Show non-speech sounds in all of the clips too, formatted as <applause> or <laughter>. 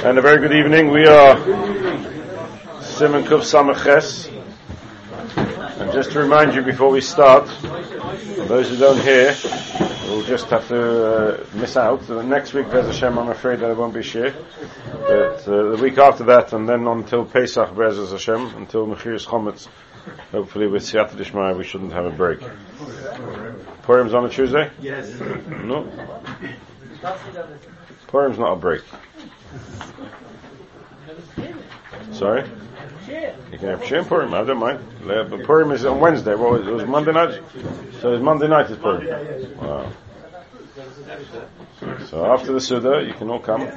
And a very good evening. We are Simon Kuf Samaches. And just to remind you before we start, for those who don't hear, we'll just have to uh, miss out. Uh, next week, Bez Hashem, I'm afraid there won't be shiur. But uh, the week after that, and then until Pesach, Bez Hashem, until Mechiris Chometz, hopefully with Siyat Dishmai, we shouldn't have a break. Purim's on a Tuesday? Yes. No. Purim's not a break. Sorry? You can have Shem Purim, I don't mind. But Purim is on Wednesday. Well, it was Monday night. So it's Monday night is Purim. Wow. So after the Suda, you can all come. It's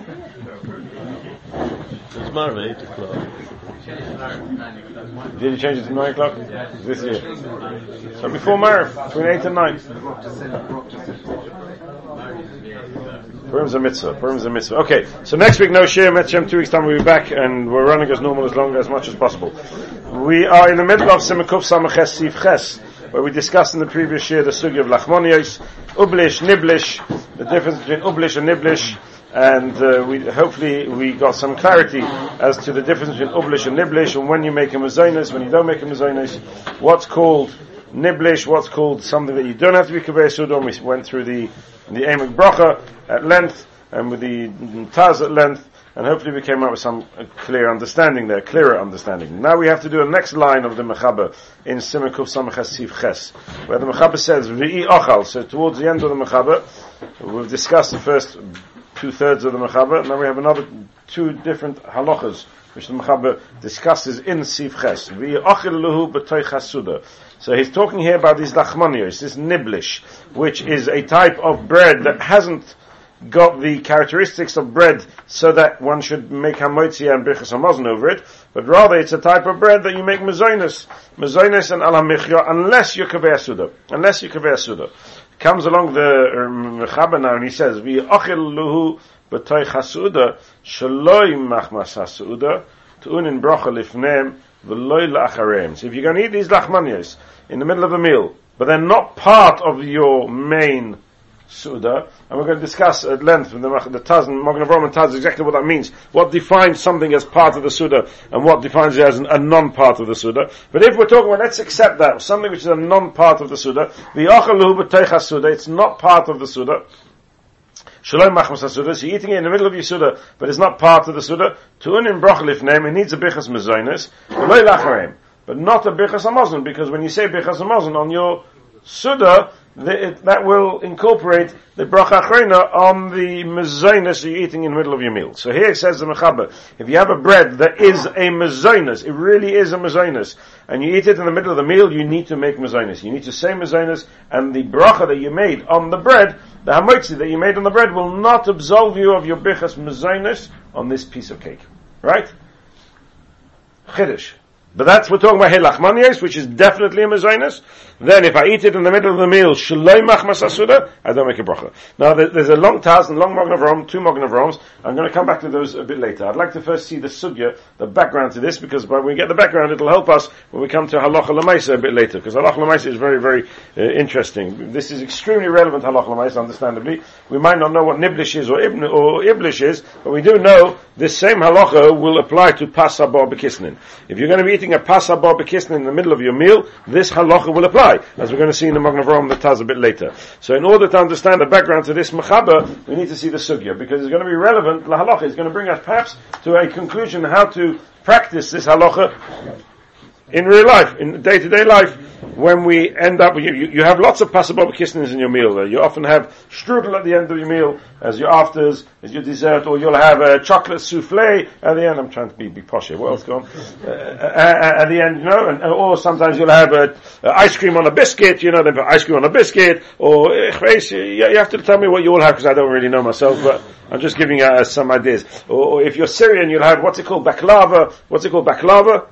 Maariv, 8 o'clock. Did you change it to 9 o'clock? This year. So before Maariv, between 8 and 9. Purim's a mitzvah. Purim's a mitzvah. Okay, so next week no shiur. Metzhem. Two weeks time we'll be back, and we're running as normal as long as much as possible. We are in the middle of Simakuf Samaches Sif Ches, where we discussed in the previous year the sugi of Lachmonios, Ublish, Niblish, the difference between Ublish and Niblish, and uh, we hopefully we got some clarity as to the difference between Ublish and Niblish, and when you make a mazonis, when you don't make a mazonis, what's called Niblish, what's called something that you don't have to be Kabeh. We went through the the Emek Bracha at length and with the Taz at length, and hopefully we came up with some clear understanding there, clearer understanding. Now we have to do the next line of the Mechaber in Simikuf Samachas Sif Ches, where the Mechaber says, V'i Ochal, so towards the end of the Mechaber, we've discussed the first two thirds of the Mechaber, and then we have another two different halachas, which the Mechaber discusses in Sif Ches. So he's talking here about these lachmanios, this niblish, which is a type of bread that hasn't got the characteristics of bread so that one should make hamotzi and birchas hamazon over it, but rather it's a type of bread that you make mazonis, mazonis and alamichya, unless you kaveh suda, unless you kaveh suda. Comes along the um, mechaber now and he says, vi achil luhu b'toy chasuda, shaloi machmas hasuda, tu'unin bracha lifnem, v'loy la'acharem. So if you're going to eat these lachmanios in the middle of a meal, but they're not part of your main Suda, and we're going to discuss at length from the, the Taz and Magen Avraham Taz exactly what that means. What defines something as part of the Suda, and what defines it as an, a non-part of the Suda. But if we're talking about, let's accept that, something which is a non-part of the Suda, the Achalu Suda, it's not part of the Suda. Shalom machmas Suda, so you're eating it in the middle of your Suda, but it's not part of the Suda. In brocholif name, it needs a bichas mezainis, but not a bichas amazon, because when you say bichas amazon on your Suda, the, it, that will incorporate the bracha achrona on the mezainis you're eating in the middle of your meal. So here it says the mechaber, if you have a bread that is a mezainis, it really is a mezainis, and you eat it in the middle of the meal, you need to make mezainis. You need to say mezainis, and the bracha that you made on the bread, the hamotzi that you made on the bread, will not absolve you of your bichas mezainis on this piece of cake. Right? Chiddush. But that's, we're talking about Hilachmanias, which is definitely a Mezainis. Then if I eat it in the middle of the meal, Shaloi Machmas Asuda, I don't make a bracha. Now there's a long Taz and long Magen Avraham, two Magen Avraham's. I'm going to come back to those a bit later. I'd like to first see the Sugya, the background to this, because when we get the background, it'll help us when we come to Halacha Lamaisa a bit later, because Halacha Lamaisa is very, very uh, interesting. This is extremely relevant Halacha Lamaisa, understandably. We might not know what Niblish is or, Ibn, or Iblish is, but we do know this same Halacha will apply to Pasabah Bekisnin. If you're going to be eating a Pasabah Bekisnin in the middle of your meal, this Halacha will apply as we're going to see in the Magen Avraham the Taz a bit later. So in order to understand the background to this Mechaber, we need to see the Sugya, because it's going to be relevant, La Halacha, it's going to bring us perhaps to a conclusion how to practice this Halacha in real life, in day-to-day life, when we end up, you, you have lots of pasabah kissings in your meal. Uh, you often have strudel at the end of your meal as your afters, as your dessert, or you'll have a chocolate souffle at the end. I'm trying to be, be posh here. What else going? Uh, at the end, you know, and, or sometimes you'll have a, a, ice cream on a biscuit. You know, they put ice cream on a biscuit. Or you, you have to tell me what you all have because I don't really know myself, but. I'm just giving you uh, some ideas. Or, or, if you're Syrian, you'll have what's it called, baklava. What's it called, baklava?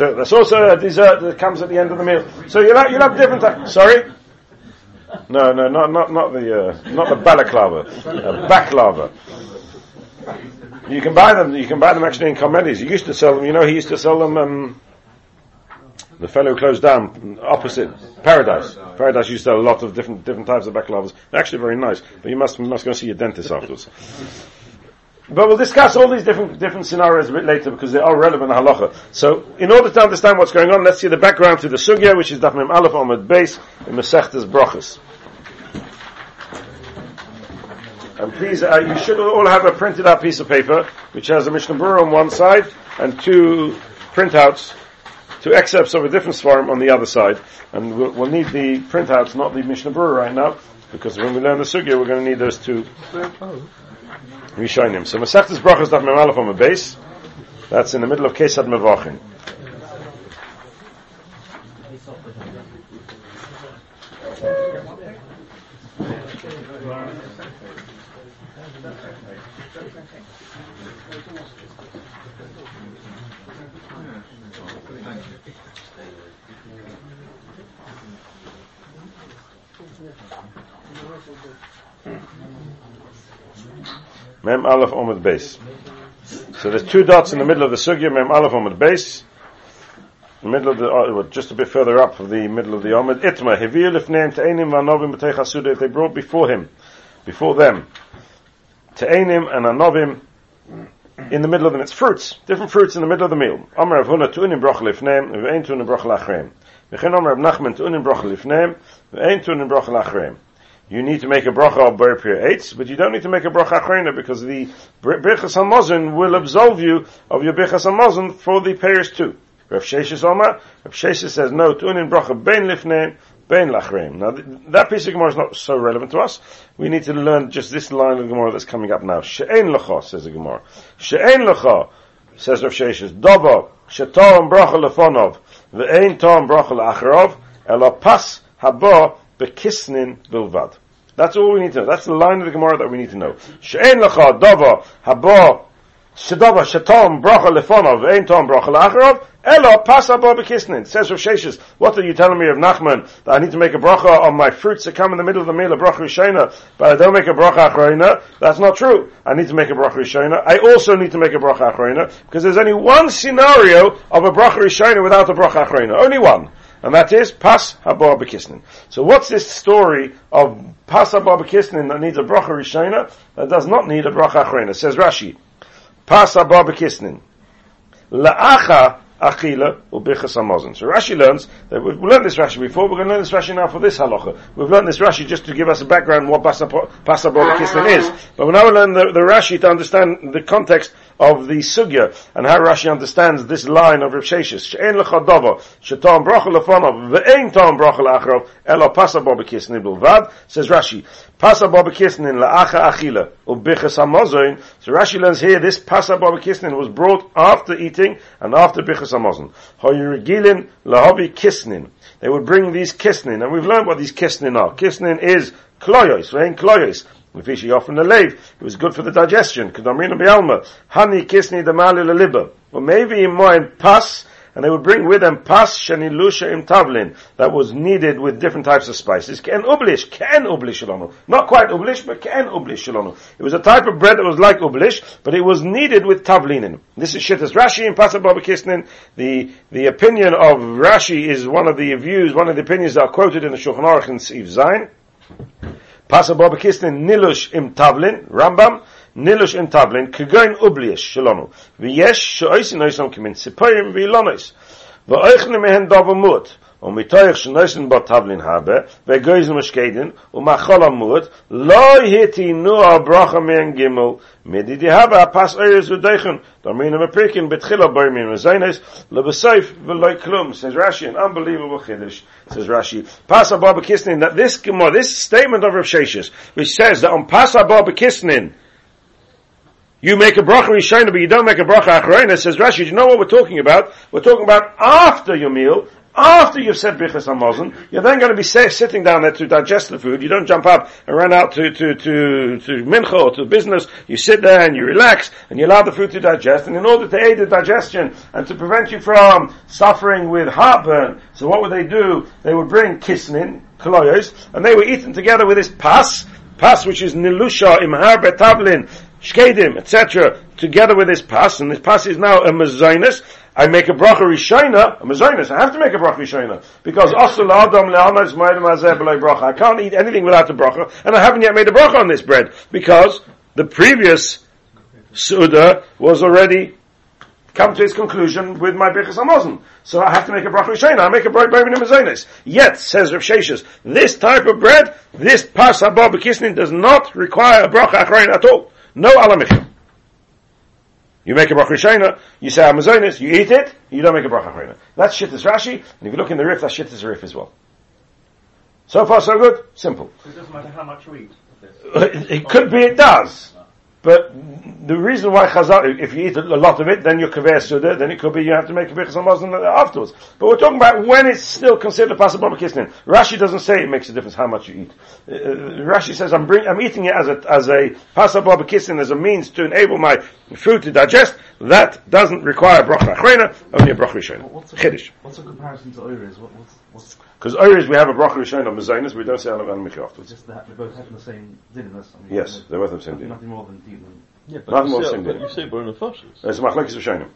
So that's also a dessert that comes at the end of the meal. So you'll have, you'll have different types. Sorry? No, no, not, not, not the, uh, not the balaclava. Uh, baklava. You can buy them, you can buy them actually in comedies. You used to sell them, you know, he used to sell them, um, the fellow closed down opposite Paradise. Paradise used to have a lot of different different types of baklavas. They're actually very nice, but you must you must go see your dentist afterwards. But we'll discuss all these different different scenarios a bit later because they are relevant halacha. So, in order to understand what's going on, let's see the background to the sugya, which is Daf Mem Aleph Amud Base in Masechtas Brachas. And please, uh, you should all have a printed out piece of paper which has a Mishnah Berurah on one side and two printouts, two excerpts of a different svarim on the other side. And we'll, we'll need the printouts, not the Mishnah Berurah right now, because when we learn the sugya, we're going to need those two. Rishonim. So Masechtas Brachas Daf Mem Aleph on the base. That's in the middle of Kesad Mevachin. Mem Aleph Omid Base. So there's two dots in the middle of the sugya, Mem Aleph Omid Base. Middle of the, uh, just a bit further up of the middle of the Omid. Itma, Hevir Lifneim Te'enim V'Anovim HaSuda, if they brought before him, before them, Te'enim and Anovim, in the middle of them, it's fruits, different fruits in the middle of the meal. Amar Avhuna Tu'unim Broch Lifneim, V'Ein Tu'unim Broch Lachreim. V'Chen Amar Nachman Tu'unim Broch Lifneim, V'Ein Tu'unim Broch Lachreim you need to make a bracha of Ber Eitz, but you don't need to make a bracha achrena because the Birchas HaMazon will absolve you of your Birchas HaMazon for the payers too. Rav Sheshes Omar, Rav Sheshes says no, tunin bracha bein lifnein, bein lachreim. Now that piece of Gemara is not so relevant to us. We need to learn just this line of Gemara that's coming up now. She'ein lecha, says the Gemara. She'ein lecha, says Rav Sheshes, Dobo, she'tom bracha lefonov, ve'ein tom bracha la'acharov, ela pas haba bekisnin bilvad. That's all we need to know. That's the line of the Gemara that we need to know. She'en lecha dava haba shedava shetom bracha lefonov ve'en tom bracha la'acharov elo pasa ba bekisnin. Says Rav Sheshes, what are you telling me of Nachman that I need to make a bracha on my fruits that come in the middle of the meal, a bracha rishena, but I don't make a bracha achrona? That's not true. I need to make a bracha rishena. I also need to make a bracha achrona because there's only one scenario of a bracha rishena without a bracha achrona. Only one and that is Pas Habar Bekisnin. So what's this story of Pas Habar Bekisnin that needs a bracha Rishona that does not need a bracha Achrona? Says Rashi, Pas Habar Bekisnin. La'acha achila ubichas. So Rashi learns that we've learned this Rashi before. We're going to learn this Rashi now for this halacha. We've learned this Rashi just to give us a background what pasabot kisnin is. But we're now learn the, the Rashi to understand the context of the sugya and how Rashi understands this line of Rav Sheshes. She'en lecha dava shetam bracha lefonov ve'ein tam bracha la'achrov ela pasabot bekisnin bilvad. Says Rashi pasabot bekisnin la'acha achila ubichas hamazon. So Rashi learns here this pasabot bekisnin was brought after eating and after bichas Samazon. Hoyurigilin lahavi kisnin. They would bring these kisnin, and we've learned what these kisnin are. Kisnin is kloyos, vein kloyos. Lefishi often the lave. It was good for the digestion. Kedamrina bialma. Honey kisni damali leliba. Well, maybe in more pas, and they would bring with them pas shenilusha im tavlin that was kneaded with different types of spices. Ken ublish, ken ublish shalonu. Not quite ublish, but ken ublish shalonu. It was a type of bread that was like ublish, but it was kneaded with tavlin. This is shittas Rashi in Pasab Kisnin. The the opinion of Rashi is one of the views, one of the opinions that are quoted in the Shulchan Aruch and Siv Zayin. Pasab Kisnin nilush im tavlin Rambam. נילוש אין טבלין, כגוין אובליש שלנו, ויש שאויסין אויסם כמין ציפורים ואילונויס, ואויכנה מהן דובר מות, ומתויך שנויסן בו טבלין הרבה, וגויזן משקדן, ומחול המות, לא היתינו הברכה מהן גימל, מדידי הווה הפס איירס ודייכן, דמינו מפריקין בתחילה ברמין וזיינס, לבסייף ולא כלום, says Rashi, an unbelievable chiddush, says Rashi. Pas Abba Kisnin, that this Gemara, this statement of Sheshes, which says that on Pas Abba Kisnin, you make a bracha rishayna, but you don't make a bracha achrayna. Says Rashi, do you know what we're talking about? We're talking about after your meal, after you've said bichas hamazon, you're then going to be sitting down there to digest the food. You don't jump up and run out to, to, to, to mincha or to business. You sit there and you relax and you allow the food to digest. And in order to aid the digestion and to prevent you from suffering with heartburn, so what would they do? They would bring kisnin, koloyos, and they were eaten together with this pas, pas which is nilusha imhar betavlin, shkedim, etc., together with this pas, and this pas is now a mezainis, I make a bracha rishayna, a mezainis, I have to make a bracha rishayna, because asul adam le'amas ma'edem azeh bracha. I can't eat anything without a bracha, and I haven't yet made a bracha on this bread, because the previous Suda was already come to its conclusion with my Birchas Hamazon. So I have to make a bracha Rishayna. I make a bracha B'Minim Yet, says Rav Sheshes, this type of bread, this Pas Haba does not require a bracha Achrein at all. No alamichim. You make a bracha Rishayna, you say Amazonis, you eat it, you don't make a bracha Achrayna. That's shit is Rashi, and if you look in the Rif, that shit is Rif as well. So far so good, simple. So it doesn't matter how much you eat. It could be it does. But the reason why Chazal, if you eat a lot of it, then you're kaver suda, then it could be you have to make a bichas hamazon afterwards. But we're talking about when it's still considered possible kisnin. Rashi doesn't say it makes a difference how much you eat. Uh, Rashi says I'm bring, I'm eating it as a as a kisnin as a means to enable my food to digest. That doesn't require bracha achrena, only a bracha rishona. What's a, what's a comparison to Oiris? What, what's, what's Because Oirish we have a bracha rishona of mezainis, we don't say alav and mikra afterwards. just that they both have the same dinners? I mean, Yes, they're both the same nothing, din. nothing more than deep than Yeah, Nothing but more you same say, day. but you say burn the fashes. It's a machlekes rishonim.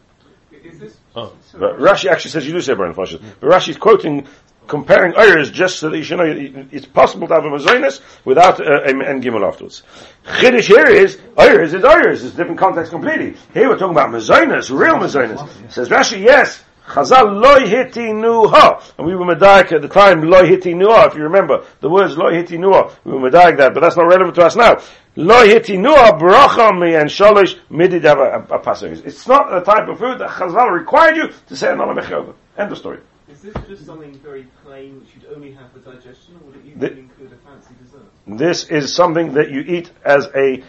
Is this Oh. But Rashi actually says you do say burn the fashes. But Rashi's quoting, comparing Oirish just so that you should know it's possible to have a mezainis without uh, a en gimel afterwards. Chiddush here is Oirish is Oirish. It's a different context completely. Here we're talking about mezainis, real mezainis. Says Rashi, yes. Chazal loy hiti nuha. And we were medaik at the time, loy hiti nuha. If you remember, the words loy hiti nuha, we were medaik that, but that's not relevant to us now. Loy hiti nuha, bracha mi and shalish midid have a, a, a pasuk. It's not the type of food that Chazal required you to say another mechova. End of story. is this just something very plain which you'd only have for digestion, or would it even The- include a fancy dessert? This is something that you eat as a,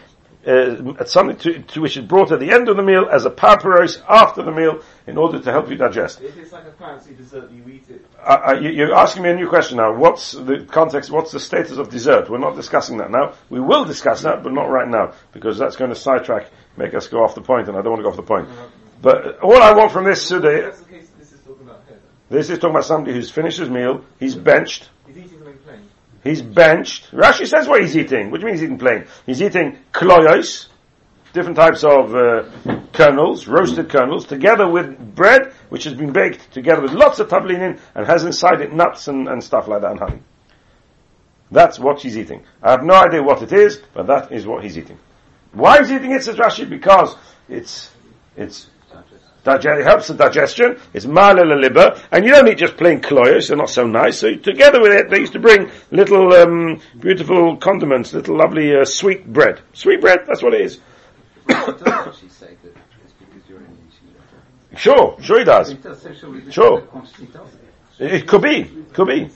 uh, something to, to which is brought at the end of the meal as a parparos after the meal in order to help you digest. If it's like a fancy dessert, you eat it. Uh, uh, you, you're asking me a new question now. What's the context? What's the status of dessert? We're not discussing that now. We will discuss that, but not right now because that's going to sidetrack, make us go off the point, and I don't want to go off the point. But all I want from this If Suda, that's the case, this is talking about hair. this is talking about somebody who's finished his meal, he's benched, Then. He's eating something plain. He's benched. Rashi says what he's eating. What do you mean he's eating plain? He's eating kloyos, different types of uh, kernels, roasted kernels, together with bread, which has been baked together with lots of tablinin and has inside it nuts and, and stuff like that and honey. That's what he's eating. I have no idea what it is, but that is what he's eating. Why is he eating it, says Rashi? Because it's, it's it helps the digestion. It's malel liver, and you don't eat just plain kloyos; they're not so nice. So together with it, they used to bring little um, beautiful condiments, little lovely uh, sweet bread. Sweet bread, that's what it is. Does actually say that it's because you're in eating. Sure, sure he does. It does say so Sure. the quantity does it. It, it could be, could be.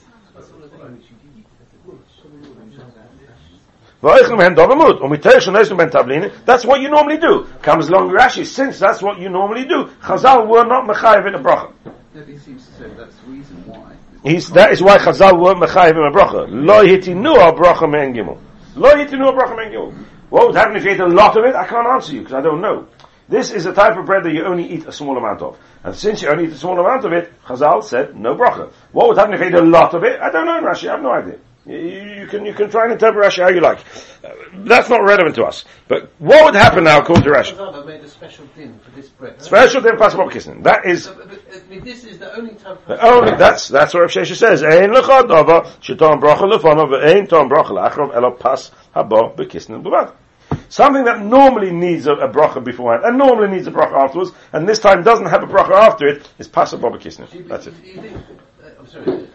That's what you normally do. Comes along Rashi, since that's what you normally do, Chazal were not mechayiv in a bracha. Nobody seems to say that's the reason why. He's, that is why Chazal weren't mechayiv in a bracha. Lo hitinu a bracha men gimel. Lo hitinu a bracha men gimel. What would happen if you ate a lot of it? I can't answer you because I don't know. This is a type of bread that you only eat a small amount of. And since you only eat a small amount of it, Chazal said no bracha. What would happen if you ate a lot of it? I don't know, Rashi. I have no idea. You, you can you can try and interpret Rashi how you like. Uh, that's not relevant to us. But what would happen now, according to Rashi? Made a special din for this bread. Special din possible kissing. That is So, but, but, I mean, this is the only time. of only that's that's what Rav Sheshes says. Ein lechad dava sheton bracha lefonov ve'ein ton bracha lachrov elo pas haba bekisnin b'vad. Something that normally needs a, a bracha beforehand and normally needs a bracha afterwards, and this time doesn't have a bracha after it, is pas haba bekisnin. That's it. Uh, I'm sorry,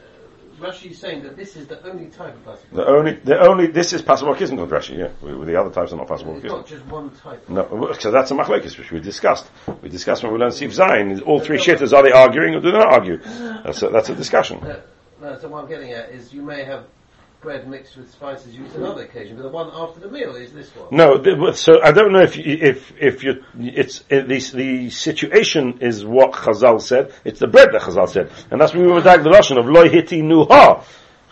Rashi is saying that this is the only type of plastic. The only the only this is possible kissing with Rashi. Yeah, with with the other types are not possible It's not just one type. No, so that's a machlekes which we discussed. We discussed when we learned Sif Zayin. All three shitters are they arguing or do they not argue? That's a, that's a discussion. No, no, so what I'm getting at is you may have bread mixed with spices used another occasion, but the one after the meal is this one. No, so I don't know if you, if if you it's it, the the situation is what Chazal said. It's the bread that Chazal said, and that's when we were dag the Russian of loy hiti nuha.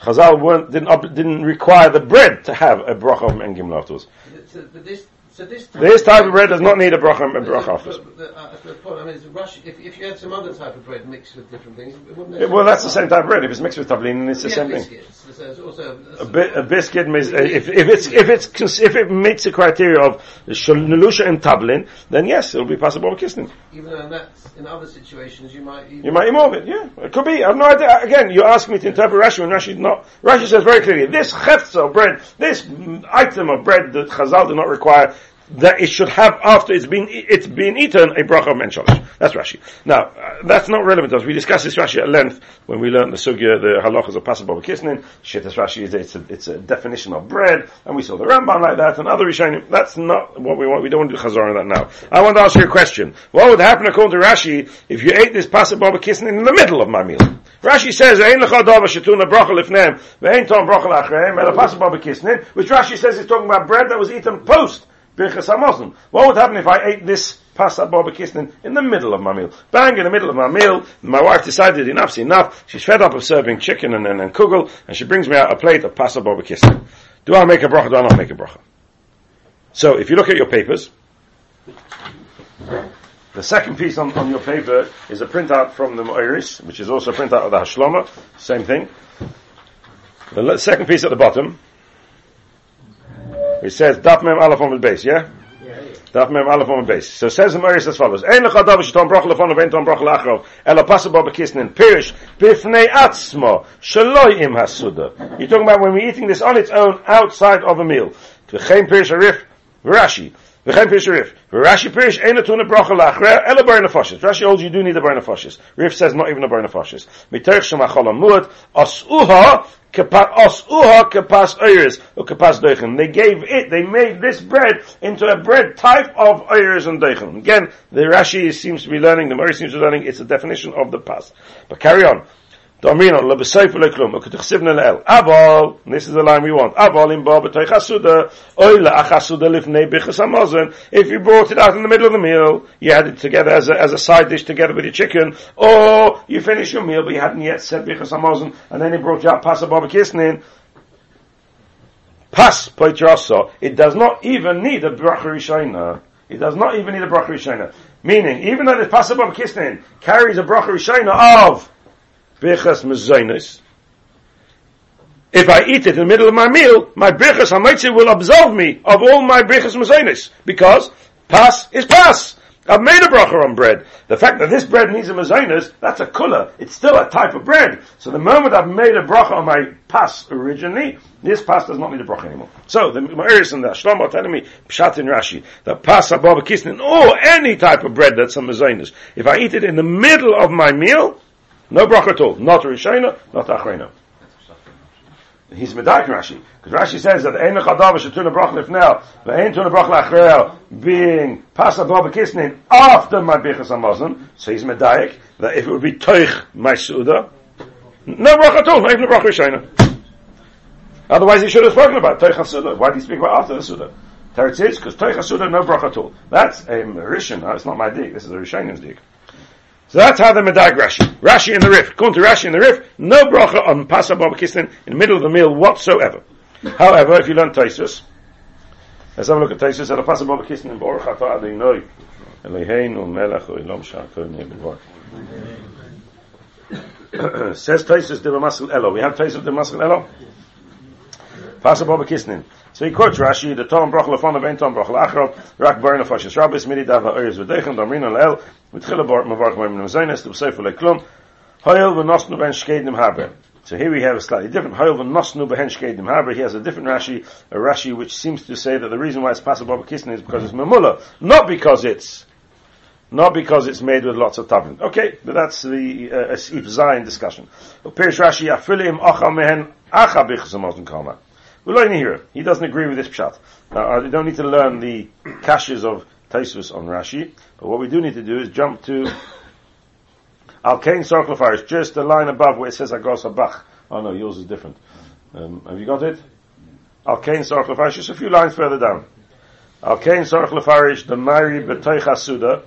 Chazal weren't didn't didn't require the bread to have a bracha and gimel afterwards. So, but this, so this type, This type of bread does not need a bracha and bracha afterwards. But, but, uh, the point I mean is Rashi, if, if you had some other type of bread mixed with different things, wouldn't Yeah, Well, that's the same type of bread. If it's mixed with tablin, it's the Yeah, same thing. So it's also A, bi- a biscuit, mis- uh, if, if it's if it's if it meets the criteria of nelusha and tablin, then yes, it'll be possible with kissing. even though in that in other situations you might You might remove it, yeah. It could be. I have no idea. Again, you ask me to interpret Rashi when Rashi not. Rashi says very clearly, this cheftza of bread, this item of bread that Chazal did not require that it should have after it's been it's been eaten a bracha of menshalish. That's Rashi. Now uh, that's not relevant to us. We discussed this Rashi at length when we learned the sugya, the halachas of passable kisnin. Shittas Rashi is it's a, it's a definition of bread, and we saw the Rambam like that and other Rishonim. That's not what we want. We don't want to do chazor on that now. I want to ask you a question. What would happen according to Rashi if you ate this passable kisnin in the middle of my meal? Rashi says, "Ein lecha dava shetuna bracha lifnem, ve'ein tom bracha lachreim, el passable kisnin," which Rashi says is talking about bread that was eaten post Birchas HaMazon. What would happen if I ate this pasta kisnin in the middle of my meal? Bang, in the middle of my meal, my wife decided enough's enough. She's fed up of serving chicken and, and, and kugel, and she brings me out a plate of pasta kisnin. Do I make a bracha? Do I not make a bracha? So, if you look at your papers, the second piece on, on your paper is a printout from the Moiris, which is also a printout of the Hashloma, same thing. The second piece at the bottom, it says Daf Mem Aleph on the base, yeah? Daf Mem Aleph on the base. So it says the Maris as follows: Ein lecha dav shetom brach lefon of entom brach lachrov ela pasabo bekisnin pirish bifnei atzmo shaloi im hasuda. You're talking about when we're eating this on its own outside of a meal. V'chein pirish arif Rashi. V'chein pirish arif. Rashi pirish ein atuna brach lachre ela. Rashi holds you do need a bar nefashis. Rif says not even a bar nefashis. Miterch shemachol amuad as uha they gave it, they made this bread into a bread type of oirs and deichen. Again, the Rashi seems to be learning, the Murray seems to be learning, it's a definition of the pas. But carry on. Domino, lebesayf leklum, uketichsivna leel. Aval, this is the line we want. Aval im ba b'toy chasuda, oila achasuda lifnei bichas. If you brought it out in the middle of the meal, you had it together as a, as a side dish together with your chicken, or you finished your meal but you hadn't yet said bichas hamazon, and then he brought you out pasa baba kisnin, pas poitrasa, it does not even need a bracha rishayna. It does not even need a bracha rishayna. Meaning, even though the pasa baba kisnin carries a bracha rishayna of Birchas Mezainis. If I eat it in the middle of my meal, my Birchas HaMaitzah will absolve me of all my Birchas Mezainis. Because Pas is Pas. I've made a bracha on bread. The fact that this bread needs a mezainis, that's a kula. It's still a type of bread. So the moment I've made a bracha on my pas originally, this pas does not need a bracha anymore. So the Ma'iris and the Ashlam are telling me, Pshat in Rashi, the pas ababa kisnin, or any type of bread that's a mezainis. If I eat it in the middle of my meal, no bracha at all. Not Rishayna, not Achrayna. He's Medaik Rashi. Because Rashi says that Ein Chadav Shetuna Brach Lifnel, Ve'ein Tuna Brach Lachreel, being Pasa Boba Kisnin after my Bichas Amazon, so he's Medaik, that if it would be Toich my Suda, no bracha at all, not even a bracha Rishayna. Otherwise he should have spoken about Toich HaSuda. Why did he speak about after the Suda? Teretz is, because Toich HaSuda, no bracha at all. That's a Rishon, it's not my dig, this is a Rishaynim's dig. So that's how the Medag Rashi. Rashi in the Rif. According to Rashi in the Rif, no bracha on Pascha Baba in the middle of the meal whatsoever. However, if you learn Taisus, let's have a look at Taisus at a Pascha Baba Kisnin in Baruch Atah Adonai. Eloheinu melech oilom shakol ne'bevar. <coughs> Says Taisus Elo. We have Taisus de Maskal Elo. Pascha Baba. So he quotes Rashi, the Tom Brach Lefon of Ein Tom Brach Lachrov, Rak of Fashis Rabbis, Midi Dav HaOyez V'deichen, Damrin Al-El, So here we have a slightly different, Hoyel V'nosnu Ben Shkedim he has a different Rashi, a Rashi which seems to say that the reason why it's possible Baba Kissin is because it's Memula, not because it's not because it's made with lots of tavlin. Okay, but that's the uh, Zion discussion. Pirish Rashi, Afilim Acha Mehen Acha Bichas Kama. We learn here. He doesn't agree with this pshat. Now, I don't need to learn the caches of Taisus on Rashi, but what we do need to do is jump to Al Kain Sarklafarish, just the line above where it says Agos Abach. Oh no, yours is different. Um, have you got it? Al Kain Sarklafarish, just a few lines further down. Al Kain Sarklafarish, the Mari B'toich Hasuda,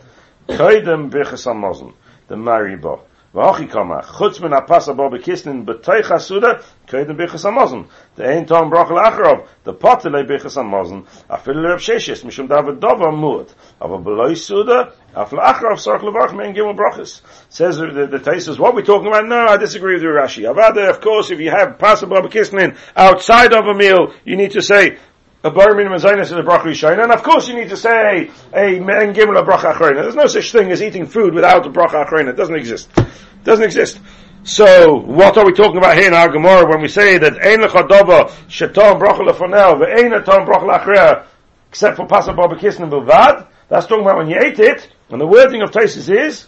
Kaidem Bichas the Mari Bo. V'achi kama, chutz min apasa bo bekisnin b'toich hasuda, koydem bichas hamazon. The ein tom brach lacharov, the potele bichas hamazon, afil reb sheshes, mishum david dova muot. Ava beloi suda, af lacharov sarch levarch mein gimel brachas. Says the, the, the says, what are we talking about? No, I disagree with you, Rashi. Avada, of course, if you have pasa bo bekisnin outside of a meal, you need to say, a bar minimum is a bracha rishayna, and of course you need to say a men gimel a bracha achrayna. There's no such thing as eating food without a bracha achrayna. It doesn't exist. It doesn't exist. So, what are we talking about here in our Gemara when we say that ein lechadova shetom bracha lefonel ve'ein atom bracha lachrea except for Pasal Barbekisn and Bilvad. That's talking about when you ate it, and the wording of Taisis is,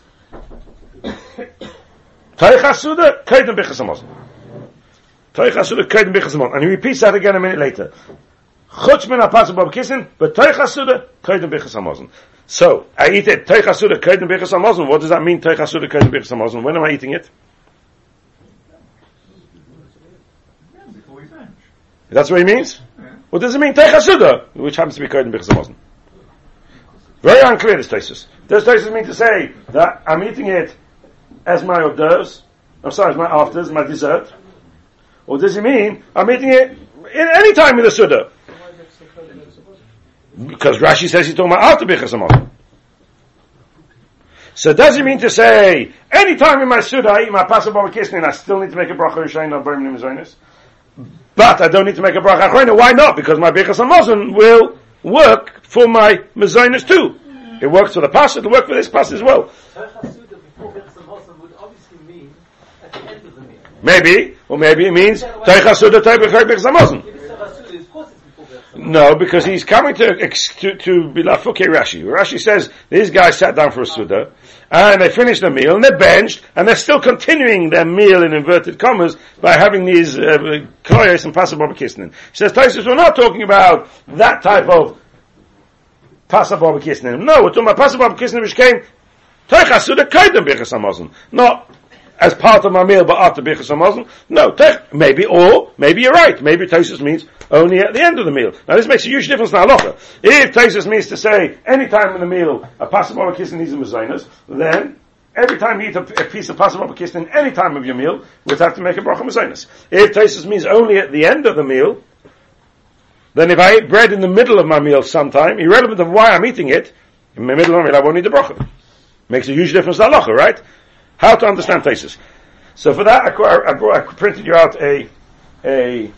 Teicha Suda, Kaiden Bichas Hamazon. Teicha Suda, Kaiden Bichas Hamazon. And he repeats that again a minute later. Chutz min ha-pasuk b'kisin, but teicha suda, koydem bichas hamazon. So, I eat it, teicha suda, koydem bichas hamazon. What does that mean, teicha suda, koydem bichas hamazon? When am I eating it? That's what he means? Yeah. What does it mean, teicha suda? Which happens to be koydem bichas hamazon. Very unclear, this thesis. Does thesis mean to say that I'm eating it as my hors d'oeuvres? I'm sorry, as my afters, my dessert? Or does it mean I'm eating it in any time in the suda? Because Rashi says he's talking about after Bichas Hamazon. So does it mean to say, any time in my Suda I eat my Pasal Baba Kisnin, I still need to make a bracha Rishayim on Borei Minei Mezainis? But I don't need to make a bracha Achroina. Why not? Because my Hamazon will work for my Mazonis too. It works for the Pasal, it'll work for this Pasal as well. Birchas. Maybe, or maybe it means, Teicha Suda Teicha Bichas Hamazon. If it's Teicha Suda, of course it's before Birchas Hamazon. No, because he's coming to to, to Bilafuke Rashi. Rashi says these guys sat down for a Suda, and they finished the meal, and they're benched, and they're still continuing their meal in inverted commas by having these uh, and pasabah kisnin. He says, Taisus, we're not talking about that type of pasabah kisnin. No, we're talking about pasabah kisnin which came Teicha As part of my meal, but after Bichas Hamazon. No, tech, maybe, or, maybe you're right. Maybe Tosis means only at the end of the meal. Now this makes a huge difference in halacha. If Tosis means to say, any time in the meal, a pasabah kiss needs a mezainas, then, every time you eat a, a piece of pasabah kiss in any time of your meal, we'd have to make a bracha mezainas. If Tosis means only at the end of the meal, then if I eat bread in the middle of my meal sometime, irrelevant of why I'm eating it, in the middle of my meal I won't need the bracha. Makes a huge difference to halacha, right? How to understand thesis. So for that, I, I, I printed you out a, a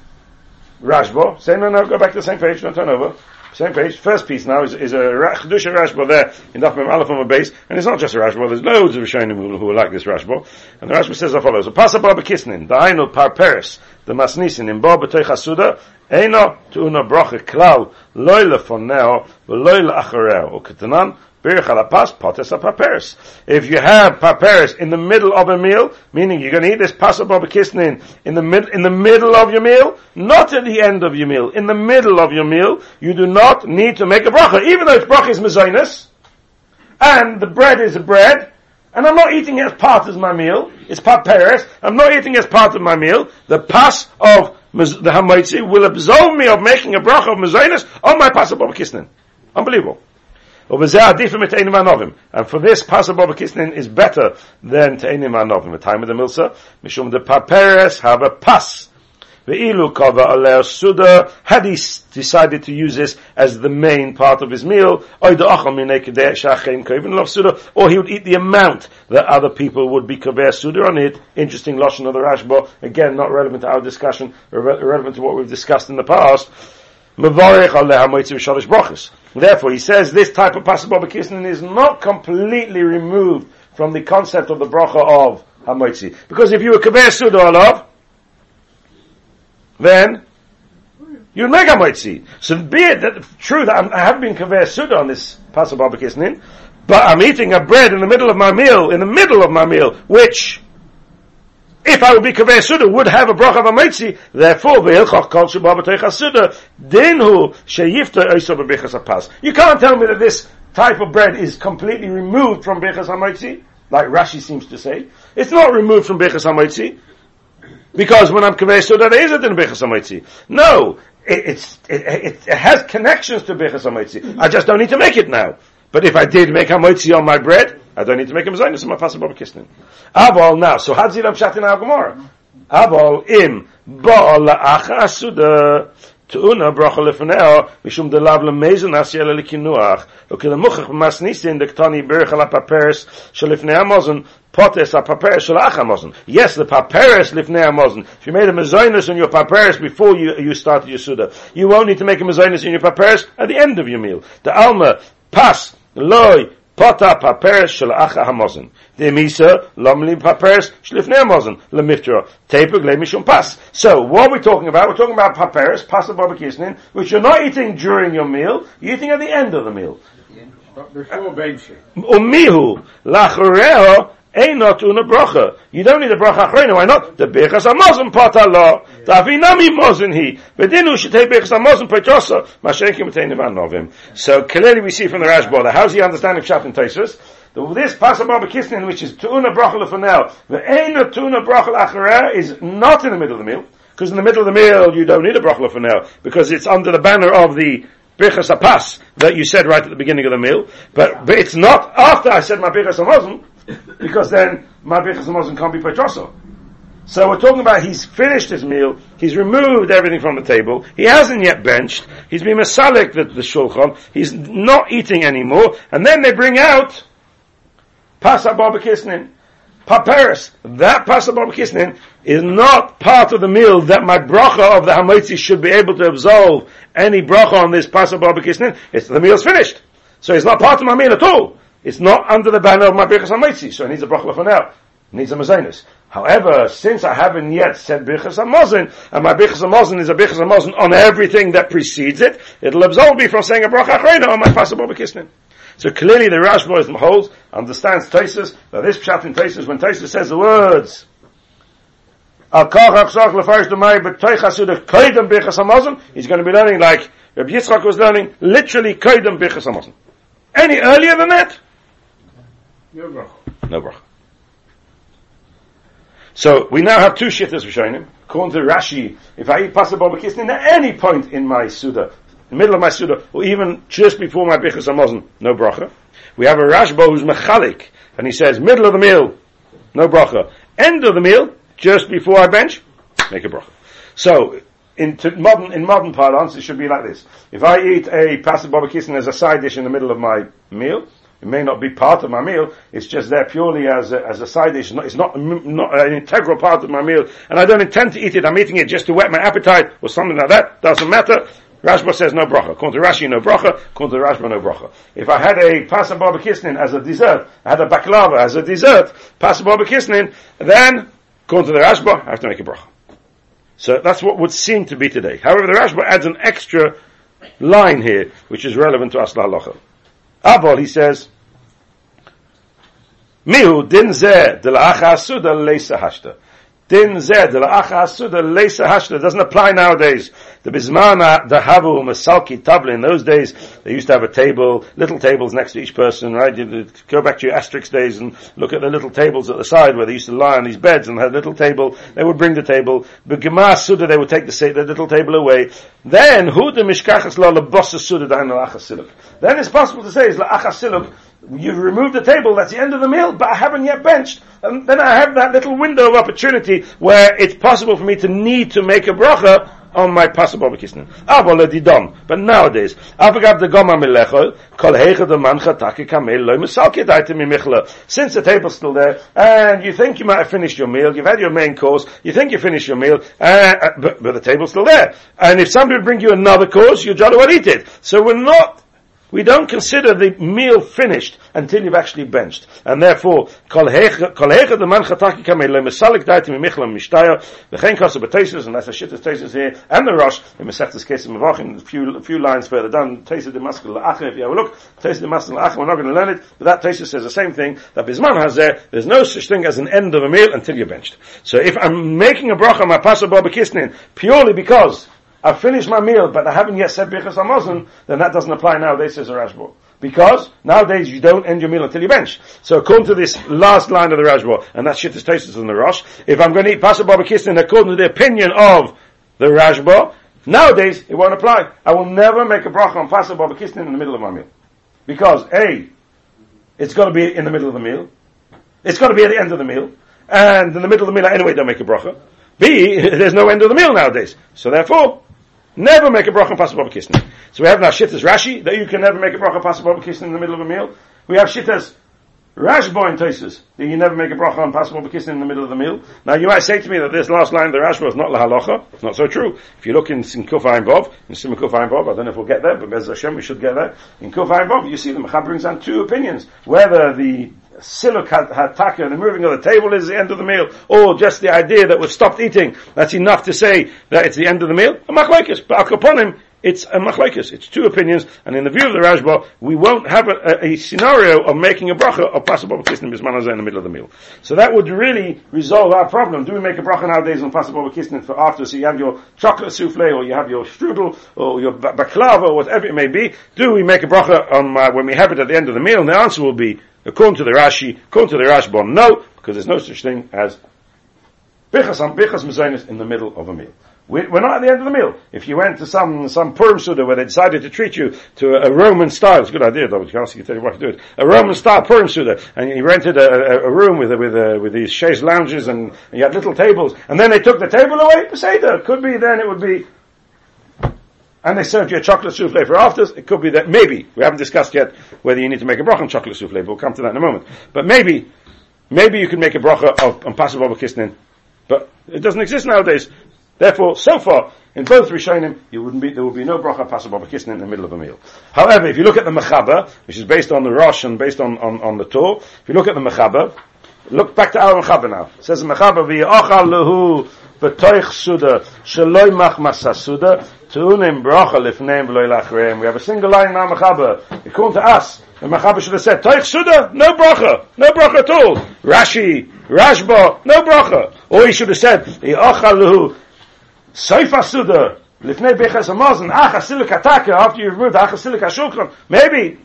Rashba. Say no, no, go back to the same page, don't turn over. Same page. First piece now is, is a Chedusha Rashba there in Daf Mem Aleph on the base, and it's not just a Rashba. There's loads of Rishonim who, who like this Rashba. And the Rashba says as follows: "Pasa bar bekisnin, da'ainu par peres, the masnisin in bar b'toich hasuda, eino tu'una broche klal, loy lefoneo, v'loy le'achareo, or If you have paperis in the middle of a meal, meaning you're going to eat this pasabah bekisnin in the mid, in the middle of your meal, not at the end of your meal, in the middle of your meal, you do not need to make a bracha, even though its bracha is mezainis, and the bread is bread, and I'm not eating as part of my meal. It's paperis. I'm not eating as part of my meal. The pas of the hamaitzi will absolve me of making a bracha of mezainis on my pasabah bekisnin. Unbelievable. And for this, Pasal Baba Kisnin is better than Te'enim Anovim. The time of the Milsa, Mishum de Paperes have a pas. Ve'ilu kava aleo suda, had he decided to use this as the main part of his meal, or he would eat the amount that other people would be kaver suda on it. Interesting lotion of the Rashba, again, not relevant to our discussion, irre- irrelevant to what we've discussed in the past. Therefore, he says this type of pasuk b'kisnin is not completely removed from the concept of the bracha of hamoitzi. Because if you were kaber suda then you'd make hamoitzi. So be it that true that I'm, I have been kaver suda on this pasuk b'kisnin, but I'm eating a bread in the middle of my meal, in the middle of my meal, which if I would be Kaveh Suda, would have a bracha of a mitzi, therefore, v'ilchach kol shubah b'teicha Suda, dinhu sheyifta oiso b'bichas hapas. You can't tell me that this type of bread is completely removed from bichas hamitzi, like Rashi seems to say. It's not removed from bichas hamitzi, because when I'm Kaveh Suda, there is a din bichas. No, it, it, it has connections to bichas hamitzi. I just don't need to make it now. But if I did make hamitzi on my bread, I don't need to make a mezainis in my pasuk b'kisnin. Aval now, so had ziram pshat in our Gemara. Aval im ba'al la'acha asuda tu'una bracha lefneo mishum delav lemezon asya lelikinuach ukil muchach b'masnisin dektani berich ala paperes shalifnei amazon potes a paperes shalach amazon. Yes, the paperes lifnei amazon. If you made a mezainis on your paperes before you, you started your suda, you won't need to make a mezainis in your paperes at the end of your meal. The alma pas loy Pota paperes shel acha hamozin. The misa lomlim paperes shlifnei hamozin lemiftra tepug lemishum pas. So what are we talking about? We're talking about paperes, pasa barbekisnin, which you're not eating during your meal. You're eating at the end of the meal. Umihu lachoreho Einot una bracha. You don't need a bracha achrona. Why not? The bechas hamozin pata lo. Davinami mozin he. Bedinu shetei bechas hamozin petrosa. Mashenkim etei nevan novim. So clearly we see from the Rashba that how's he understanding Pshat and Taisus? This pasabah bekisnin, which is tu'una bracha lefanel, the eina tu'una bracha achareh is not in the middle of the meal. Because in the middle of the meal, you don't need a bracha lefanel. Because it's under the banner of the Birchas Apas that you said right at the beginning of the meal, but, but it's not after I said my Birchas Hamazon, because then my Hamazon can't be Petroso. So we're talking about he's finished his meal, he's removed everything from the table, he hasn't yet benched, he's been masalik the, the shulchan, he's not eating anymore, and then they bring out Pasa Barbakisnin, Paperis. That Pasa Barbakisnin is not part of the meal that my bracha of the Hamaitzi should be able to absolve any bracha on this Pasa Barbakisnin. It's the meal's finished. So it's not part of my meal at all. It's not under the banner of my Birchas Hamaitzi, so it needs a bracha for now. It needs a mazainus. However, since I haven't yet said Birchas Hamazon, and my Birchas Hamazon is a Birchas Hamazon on everything that precedes it, it'll absolve me from saying a bracha achrona on my Pasa Barbakisnin. So clearly the Rashba holds, understands Taisus, that this pshat in Taisus, when Taisus says the words, Al Kach Achsach Lefarish Demai B'Toich Hasudah Koidem Birchas Hamazon, he's going to be learning like Rabbi Yitzchak was learning, literally Koidem Birchas Hamazon. Any earlier than that? No bracha. So we now have two shittas Rishonim. According to Rashi, if I eat pasabah bekisnin at any point in my suda, the middle of my suda, or even just before my bichas amazon, no bracha. We have a Rashba who's mechalik, and he says middle of the meal, no bracha. End of the meal, just before I bench, make a bracha. So in modern in modern parlance, it should be like this: If I eat a pasabah bekisnin as a side dish in the middle of my meal, it may not be part of my meal. It's just there purely as a, as a side dish. It's not, not an integral part of my meal, and I don't intend to eat it. I'm eating it just to whet my appetite or something like that. Doesn't matter. Rashba says no bracha. According to Rashi, no bracha. According to Rashba, no bracha. If I had a pasta barbekisnin as a dessert, I had a baklava as a dessert, pasta barbekisnin, then, according to the Rashba, I have to make a bracha. So that's what would seem to be today. However, the Rashba adds an extra line here, which is relevant to us halacha. Avol, he says, Mihu din zeh de la'acha asuda leisa hashta. Din zeh de la'acha asuda leisa hashta doesn't apply nowadays. The bismana, the havu, masalki, tabla, in those days, they used to have a table, little tables next to each person, right? You go back to your asterisk days and look at the little tables at the side where they used to lie on these beds and had a little table. They would bring the table. But Gemara Suda, they would take the, the little table away. Then, who the mishkachas la lebosa Suda dahin la'achasiluk. Then it's possible to say, is la'achasiluk, You've removed the table, that's the end of the meal, but I haven't yet benched. And then I have that little window of opportunity where it's possible for me to need to make a bracha on my. Avol didon. But nowadays. Since the table's still there, and you think you might have finished your meal, you've had your main course, you think you finished your meal, uh, uh but, but the table's still there. And if somebody would bring you another course, you jolly well eat it. So we're not we don't consider the meal finished until you've actually benched. And therefore, kol hecha the man chataki kamei le mesalik daiti mimichlam mishtaya, the chen kosa b'tesis, and that's a shittas tesis here, and the Rosh, in Mesechtes Kesim Mavachim, a few, a few lines further down, tesis de maskul la'achim, if you have a look, tesis de maskul la'achim, we're not going to learn it, but that tesis says the same thing, that Bisman has there, there's no such thing as an end of a meal until you're benched. So if I'm making a bracha my pastor Baba Kisnin, purely because I've finished my meal, but I haven't yet said Birchas Hamazon, then that doesn't apply nowadays, says the Rashba. Because nowadays you don't end your meal until you bench. So according to this last line of the Rashba, and that's Shittas Tesis in the Rosh, if I'm going to eat Pasuk Baba Kisnin according to the opinion of the Rashba, nowadays it won't apply. I will never make a bracha on Pasuk Baba in the middle of my meal. Because A, it's got to be in the middle of the meal. It's got to be at the end of the meal. And in the middle of the meal, I anyway don't make a bracha. B, <laughs> there's no end of the meal nowadays. So therefore, Never make a bracha on pasuk kisnin. So we have now shittas Rashi that you can never make a bracha on pasuk kisnin in the middle of a meal. We have shittas Rashba in Tosis, that you never make a bracha on passable bekissin in the middle of the meal. Now you might say to me that this last line the Rashba is not la halacha. It's not so true. If you look in, in Kuf Ayin Bov, in Sim Kuf Ayin Bov, I don't know if we'll get there, but Bez Hashem we should get there. In Kuf Ayin Bov, you see the Mechab brings down two opinions. Whether the siluk hataka, the moving of the table is the end of the meal, or just the idea that we've stopped eating, that's enough to say that it's the end of the meal. A machlokes, but him, it's a machlokes. It's two opinions, and in the view of the Rashba, we won't have a, a, a scenario of making a bracha of possible kisnim bismanazah in the middle of the meal. So that would really resolve our problem. Do we make a bracha nowadays on possible kisnim for after? So you have your chocolate souffle, or you have your strudel, or your baklava, or whatever it may be. Do we make a bracha on uh, when we have it at the end of the meal? And the answer will be according to the Rashi, according to the Rashba, no, because there's no such thing as bichas bichas in the middle of a meal. We're not at the end of the meal. If you went to some, some Purim Suda where they decided to treat you to a, Roman style, it's a good idea though, you can ask tell you what to do it. A Roman style Purim Suda, and you rented a, a, a room with, with, uh, with these chaise lounges and, and, you had little tables, and then they took the table away, Seder. Could be then it would be, and they served you a chocolate souffle for afters, it could be that maybe, we haven't discussed yet whether you need to make a bracha on chocolate souffle, but we'll come to that in a moment. But maybe, maybe you could make a bracha of, pasabah bekisnin, but it doesn't exist nowadays. Therefore, so far, in both Rishonim, you wouldn't be, there would be no bracha possible for kissing in the middle of a meal. However, if you look at the Mechaber, which is based on the Rosh and based on, on, on the Torah, if you look at the Mechaber, look back to our Mechaber now. It says Mechaber, v'yachal lehu b'toich suda, shaloi mach masa suda, tu'unim bracha lifneim v'loi lachreim. We have a single line in our Mechaber. According to us, the Mechaber should have said, toich suda, no bracha, no bracha at all. Rashi, Rashba, no bracha. Or he should have said, v'yachal Seifa Suda, Lifnei Bechas Hamazon, Achasilik Ataka, after you've removed Achasilik Ashulchan, maybe,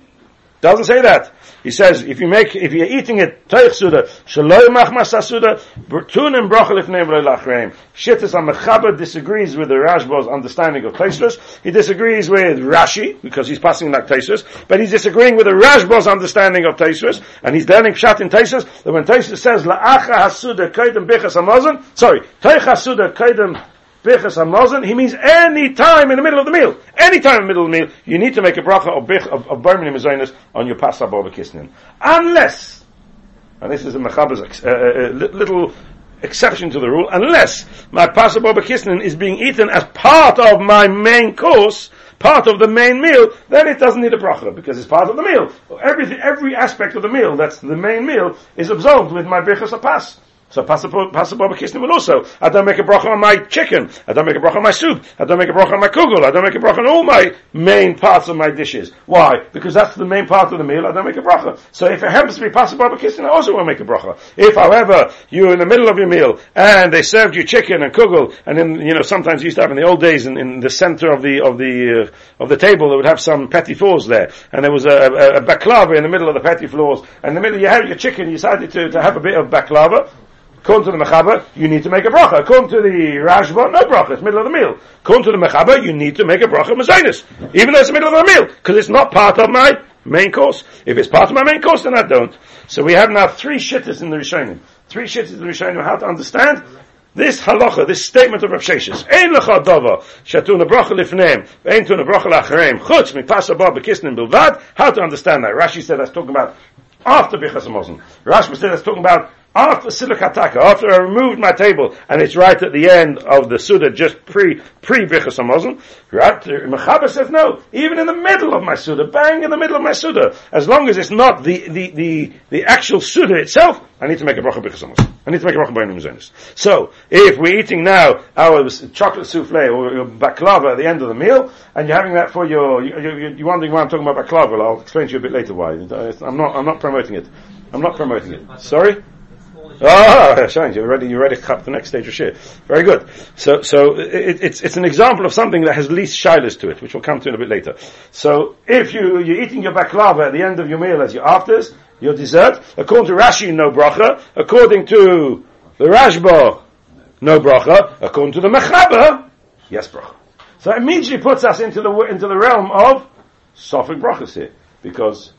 doesn't say that. He says, if you make, if you're eating it, Teich Suda, Shaloi Machmas Suda, Tunim Bracha Lifnei V'loi Lachreim. Shittis HaMechaber disagrees with the Rashba's understanding of Tosfos. He disagrees with Rashi, because he's passing like Tosfos, but he's disagreeing with the Rashba's understanding of Tosfos, and he's learning Pshat in Tosfos, that when Tosfos says, La'acha Hasuda Kaidem Bechas Hamazon, sorry, Teich Hasuda Kaidem Bichas Hamazon, he means any time in the middle of the meal. Any time in the middle of the meal, you need to make a bracha of bich, of, of Borei Minei Mezainis on your Pasab Baba Kisnin. Unless, and this is a Mechaber's uh, uh, little exception to the rule, unless my Pasab Baba Kisnin is being eaten as part of my main course, part of the main meal, then it doesn't need a bracha because it's part of the meal. Everything, every aspect of the meal that's the main meal is absorbed with my bichas apas. So possible kisnim will also. I don't make a bracha on my chicken. I don't make a bracha on my soup. I don't make a bracha on my kugel. I don't make a bracha on all my main parts of my dishes. Why? Because that's the main part of the meal. I don't make a bracha. So if it happens to be possible kisnim, I also won't make a bracha. If, however, you're in the middle of your meal and they served you chicken and kugel, and then you know sometimes you used to have in the old days in, in the center of the of the uh, of the table they would have some petty fours there, and there was a, a, a baklava in the middle of the petty floors, and in the middle you have your chicken. You decided to, to have a bit of baklava. According to the Mechaber, you need to make a bracha. According to the Rashba, no bracha. It's middle of the meal. According to the Mechaber, you need to make a bracha mazinus, even though it's middle of the meal, because it's not part of my main course. If it's part of my main course, then I don't. So we have now three shittas in the Rishonim. Three shittas in the Rishonim how to understand this halacha, this statement of Rav Sheshes. Ein lecha dava, shatun bracha lifneim, ein tun bracha lachareim, chutz mipasa ba bekisnin bilvad. How to understand that? Rashi said that's talking about after Bichas Rashi said that's talking about after silikataka, after I removed my table, and it's right at the end of the Suda, just pre, pre Bichas Hamazon, right? Mechaber says no, even in the middle of my Suda, bang in the middle of my Suda, as long as it's not the, the, the, the actual Suda itself, I need to make a bracha Bichas Hamazon. I need to make a bracha Bainim Zenis. So, if we're eating now our chocolate souffle or your baklava at the end of the meal, and you're having that for your, you, you, you're wondering why I'm talking about baklava, I'll explain to you a bit later why. I'm not, I'm not promoting it. I'm not promoting it. Sorry? Ah, shine. You're ready. You're ready to cut the next stage of shit. Very good. So, so it, it's it's an example of something that has least shilas to it, which we'll come to in a bit later. So, if you you're eating your baklava at the end of your meal as your afters, your dessert, according to Rashi, no bracha. According to the Rashba, no bracha. According to the Mechaber, yes bracha. So it immediately puts us into the into the realm of Sophic brachas here, because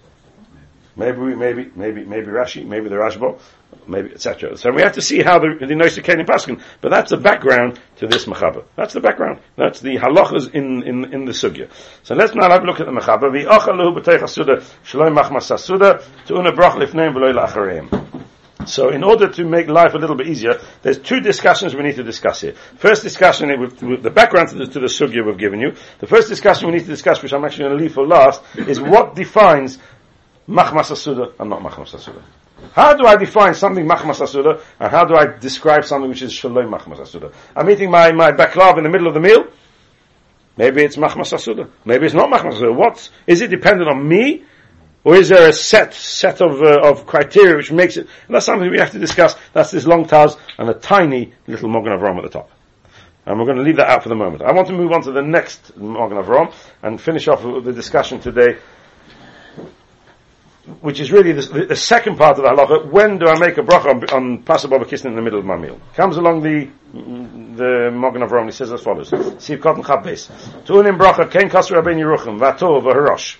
Maybe, we, maybe, maybe, maybe Rashi, maybe the Rashba, maybe etc. So we have to see how the the Noisha Kenim Paskin. But that's the background to this Mechaba. That's the background. That's the halachas in in in the sugya. So let's now have a look at the Mechaba. Shaloi machmas lifneim. So in order to make life a little bit easier, there's two discussions we need to discuss here. First discussion with, with the background to the, to the sugya we've given you. The first discussion we need to discuss, which I'm actually going to leave for last, is what defines machmas asuda and not machmas asuda. How do I define something machmas asuda and how do I describe something which is shalom machmas? I'm eating my, my baklav in the middle of the meal. Maybe it's machmas asuda. Maybe it's not machmas asuda. What is it dependent on me or is there a set set of uh, of criteria which makes it? And that's something we have to discuss. That's this long taz and a tiny little Magen Avraham at the top. And we're going to leave that out for the moment. I want to move on to the next Magen Avraham and finish off the discussion today, which is really the, the second part of the halacha. When do I make a bracha on, on pasabah bekisnin in the middle of my meal? Comes along the the of Rom. He says as follows: Siv Cotton Chabbes. Tu'unim bracha ken kasra ben Yeruchim v'atov v'harosh.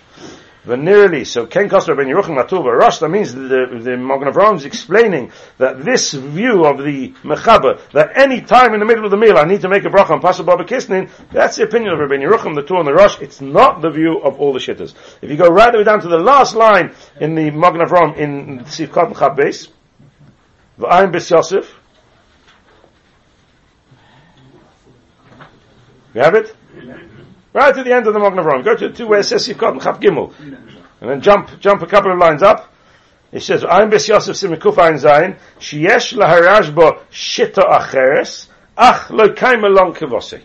Venerally, so Ken Kosser ben Yeruchim Matuva Rosh, that means the, the Magen Avraham is explaining that this view of the Mechaber, that any time in the middle of the meal I need to make a bracha on Pasuk Baba Kisnin, that's the opinion of Rabbi Yeruchim, the two and the Rosh, it's not the view of all the shitters. If you go right the way down to the last line in the Magen Avraham in Chab Beis, V'ayim Bis Yosef, you have it? Right to the end of the Magen Avraham. Go to, to where it says Sivkot and Chab Gimel. And then jump, jump a couple of lines up. It says, Ein Bes Yosef Simikuf Ein Zayin, Sheyesh Laharash Bo Shita Acheres, Ach Lo Kaim Along Kivose.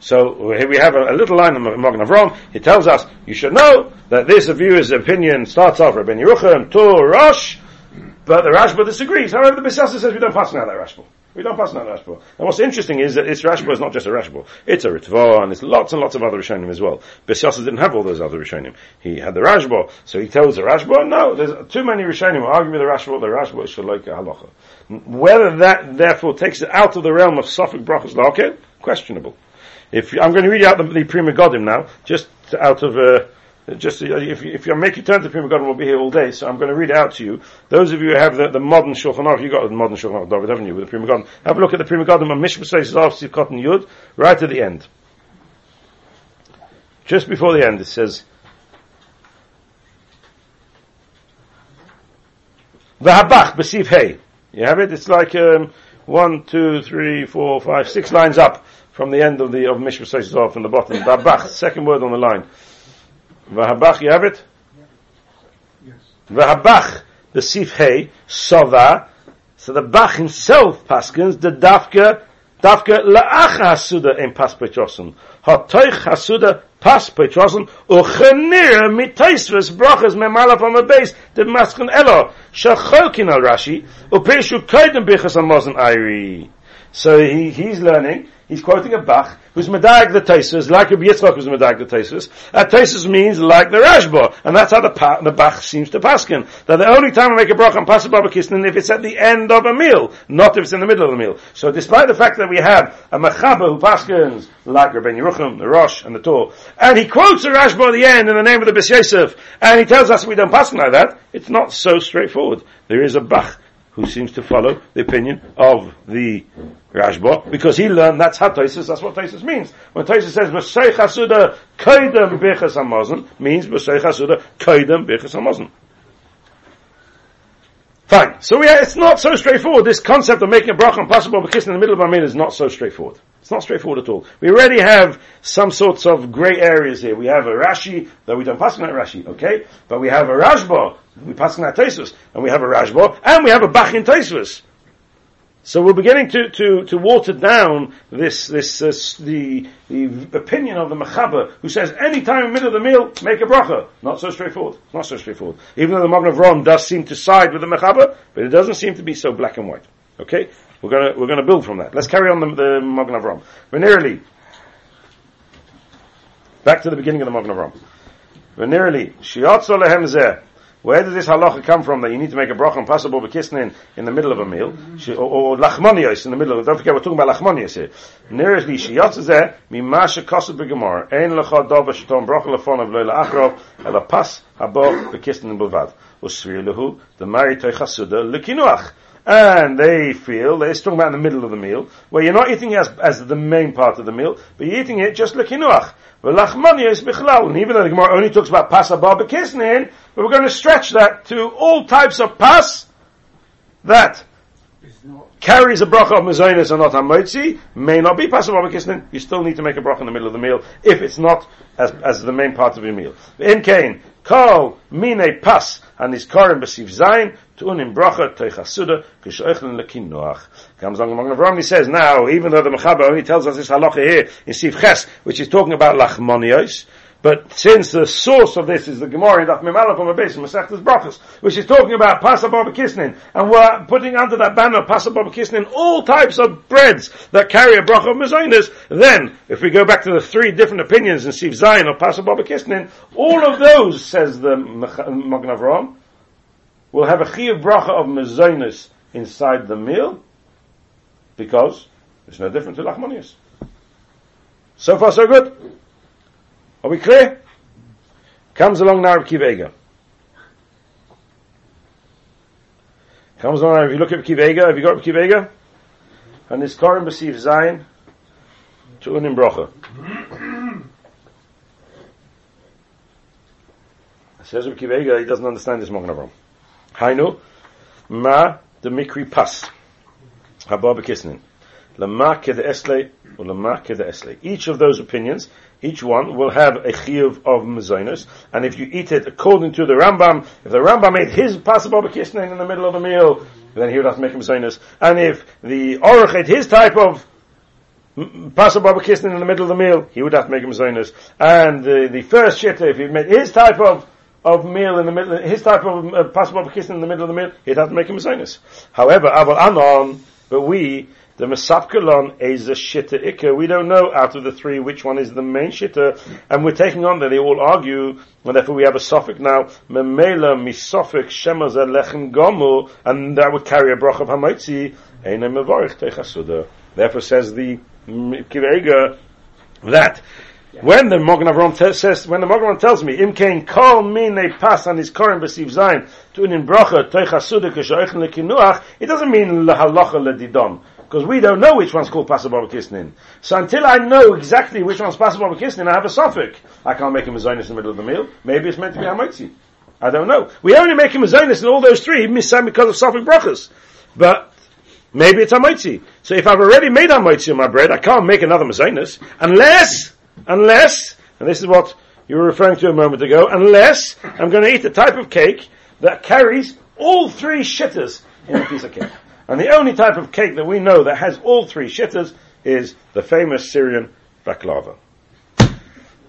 So here we have a, a little line in Magen Avraham. He tells us, you should know that this viewer's opinion starts off Rabbi Yerucham, Tur, Rosh, but the Rashba disagrees. However, the Bisasa says we don't pass now that Rashba. We don't pass on that. And what's interesting is that this Rashba is not just a Rashba. It's a Ritva, and there's lots and lots of other Rishonim as well. Besiasa didn't have all those other Rishonim. He had the Rashba, so he tells the Rashba, no, there's too many Rishonim argue with the Rashba, the Rashba is Shaloika Halacha. Whether that, therefore, takes it out of the realm of Sophic Brachas Larkin, questionable. If, I'm going to read out the, the Pri Megadim now, just out of, uh, just uh, if, if you make your turn to the Pri Megadim, we'll be here all day. So I'm going to read it out to you. Those of you who have the, the modern Shulchan Aruch, you got the modern Shulchan Aruch, David, haven't you, with the Pri Megadim? Have a look at the Pri Megadim and Mishbetzos Sivkot and Yud, right at the end. Just before the end, it says, V'habach b'siv hey. You have it? It's like um, one, two, three, four, five, six lines up from the end of the of Mishbetzos from the bottom. V'habach, second word on the line. V'habach, you have it? Yes. V'habach, the sif hey, sova. So the Bach himself paskins the dafka, dafka la'ach hasuda in pas petrosen. Hatoich hasuda pas petrosen, uchenir mitaisves brachas memala from a base, the maskin elo, shacholkin al Rashi, upeshu kaidem bichas amazon ayri. So he, he's learning, he's quoting a Bach, who's Medag the Taisus, like Rabbi Yitzchak who's Medag the Taisus. Uh, Taisus means like the Rashba, and that's how the, pa- the Bach seems to paskin. That the only time I make a bracha on Pasuk Baba Kisnin if it's at the end of a meal, not if it's in the middle of a meal. So despite the fact that we have a Mechaba who paskins, like Rabbi Yerucham, the Rosh, and the Tur, and he quotes the Rashba at the end in the name of the Bes Yosef, and he tells us we don't paskin like that, it's not so straightforward. There is a Bach who seems to follow the opinion of the Rashba, because he learned that's how Taisus, that's what Taisus means. When Taisus says, B'sei chasuda kaidem b'echas hamazon, means B'sei chasuda kaidem b'echas hamazon. Fine. So we, it's not so straightforward. This concept of making a bracha and possible but kissing in the middle of our meal is not so straightforward. It's not straightforward at all. We already have some sorts of grey areas here. We have a Rashi, though we don't pass on that Rashi, okay? But we have a Rashba, we pass on that Taisus, and we have a Rashba, and we have a Bach in Taisus. So we're beginning to, to, to water down this, this, uh, this the, the opinion of the Mechaber, who says any time in the middle of the meal, make a bracha. Not so straightforward. Not so straightforward. Even though the Magen Avraham does seem to side with the Mechaber, but it doesn't seem to be so black and white. Okay? We're gonna, we're gonna build from that. Let's carry on the, the Magen Avraham. Venerally, back to the beginning of the Magen Avraham. Venerally, shiatzo lehem zeh. Where does this halacha come from that you need to make a bracha possible bekisnin in the middle of a meal? Mm-hmm. She, or, or lachmonios in the middle of, don't forget we're talking about lachmonios here. Nearly shiyatz zeh, mimasha kosed begemar, ein lecha dova shetom bracha lefon of leila achrov, ela pas habo bekisnin bilvad. usviluhu the maritoy chasuda likinuach. And they feel, they're talking about in the middle of the meal, where you're not eating as, as the main part of the meal, but you're eating it just likinuach. V'lachmania is bichlal. And even though the Gemara only talks about pas abba but we're going to stretch that to all types of pas that carries a bracha of mezainis and not hamotzi, may not be pas abba You still need to make a bracha in the middle of the meal if it's not as, as the main part of your meal. In Cain, kol mine pas and his korim b'siv zayin tun in bracha teichasuda kishoichlin lekinoach. Comes along among Avram, he says, now, even though the Mechaber only tells us this halacha here in Siv Ches, which is talking about lachmonios, but since the source of this is the Gemara in Daf Mimala from a base, Masechtas Brachas, which is talking about Pasa Kisnin, and we're putting under that banner Pasa Kisnin all types of breads that carry a bracha of Mazonas, then, if we go back to the three different opinions in Siv Zion or Pasa Kisnin, all of those, says the Magen Avram, will have a Chiyav bracha of Mazonas inside the meal, because it's no different to Lachmonius. So far so good. Are we clear? Comes along now Kiva Comes along if you look at Kiva have you got Kiva And his Korim Zion to Unim Brocha. Says Rabbi Kiva he doesn't understand this Mogen Avram. Hainu, ma the mikri pas. Haba bekisnin. Lama ked esle, or lama ked esle. Each of those opinions each one will have a chiyuv of mezainis, and if you eat it according to the Rambam, if the Rambam made his possible kisnin in the middle of the meal, then he would have to make a mezainis. And if the Oruch ate his type of possible kisnin in the middle of the meal, he would have to make a mezainis. And the, the first shitta, if he made his type of of meal in the middle, his type of uh, possible in the middle of the meal, he'd have to make a mezainis. However, aval anon, but we the Mesapkalon is a shitta ikka. We don't know out of the three which one is the main shitta, and we're taking on that they all argue, and therefore we have a suffix now, memela misofik shemaz lechem gomu, and that would carry a brach of hamaitzi, eine mevorich techasuda. Therefore says the Kivega that when the Mogen Avram te- says, when the Avram tells me, Im kein kol min ne pas on his korim besiv zayin, to in bracha kashoichen lekinuach, it doesn't mean lahalacha ledidon because we don't know which one's called Pasababa Kisnin. So until I know exactly which one's Pasababa Kisnin, I have a suffix. I can't make him a Zionist in the middle of the meal. Maybe it's meant to be Hamaitzi. I don't know. We only make him a Zionist in all those three, Misam because of suffix brachas. But maybe it's Hamaitzi. So if I've already made Hamaitzi on my bread, I can't make another Mazinus unless, unless, and this is what you were referring to a moment ago, unless I'm going to eat a type of cake that carries all three shitters in a piece of cake. And the only type of cake that we know that has all three shittas is the famous Syrian baklava.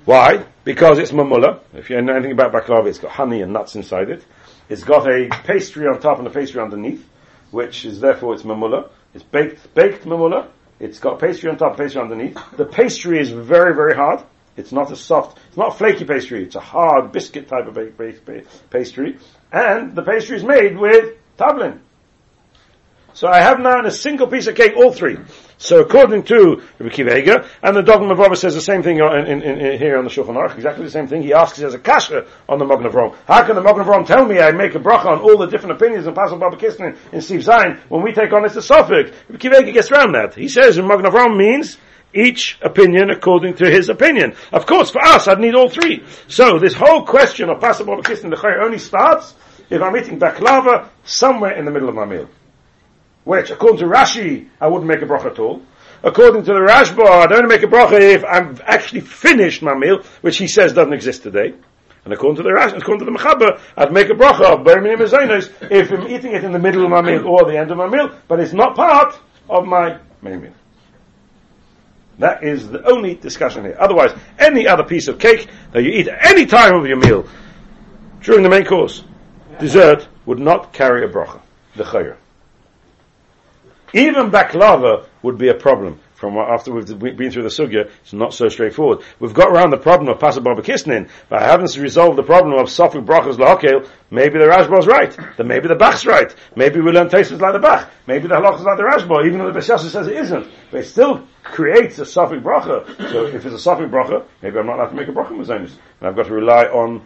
Why? Because it's mamula. If you know anything about baklava, it's got honey and nuts inside it. It's got a pastry on top and a pastry underneath, which is therefore it's mamula. It's baked, baked mamula. It's got pastry on top, pastry underneath. The pastry is very, very hard. It's not a soft, it's not flaky pastry. It's a hard biscuit type of pastry. And the pastry is made with tablin. So I have now in a single piece of cake all three. So according to Rabbi Kiva and the Dogma of says the same thing in, in, in, here on the Shulchan Aruch, exactly the same thing. He asks he as a kasha on the Magen Avraham. How can the Magen Avraham tell me I make a bracha on all the different opinions in Pasal Baba Kisnin in Steve Zayin when we take on this suffix? Rabbi Kiva gets around that. He says in Magen Avraham means each opinion according to his opinion. Of course, for us, I'd need all three. So this whole question of Pasal Baba Kisnin, the only starts if I'm eating baklava somewhere in the middle of my meal which according to Rashi, I wouldn't make a bracha at all. According to the Rashba, I'd only make a bracha if I've actually finished my meal, which he says doesn't exist today. And according to the Rash, according to the Mechaber, I'd make a bracha of Berminim if I'm eating it in the middle of my meal or the end of my meal, but it's not part of my main meal. That is the only discussion here. Otherwise, any other piece of cake that you eat at any time of your meal during the main course, dessert, would not carry a bracha, the chayr. Even baklava would be a problem. From after we've been through the sugya, it's not so straightforward. We've got around the problem of pasal kisnin, but I haven't resolved the problem of sofik brachas lahakel. Maybe the Rashba's right. Then maybe the Bach's right. Maybe we learn tastes like the Bach. Maybe the halachas like the Rashba, even though the Beshasa says it isn't. But it still creates a sofik bracha. So if it's a sofik bracha, maybe I'm not allowed to make a bracha with And I've got to rely on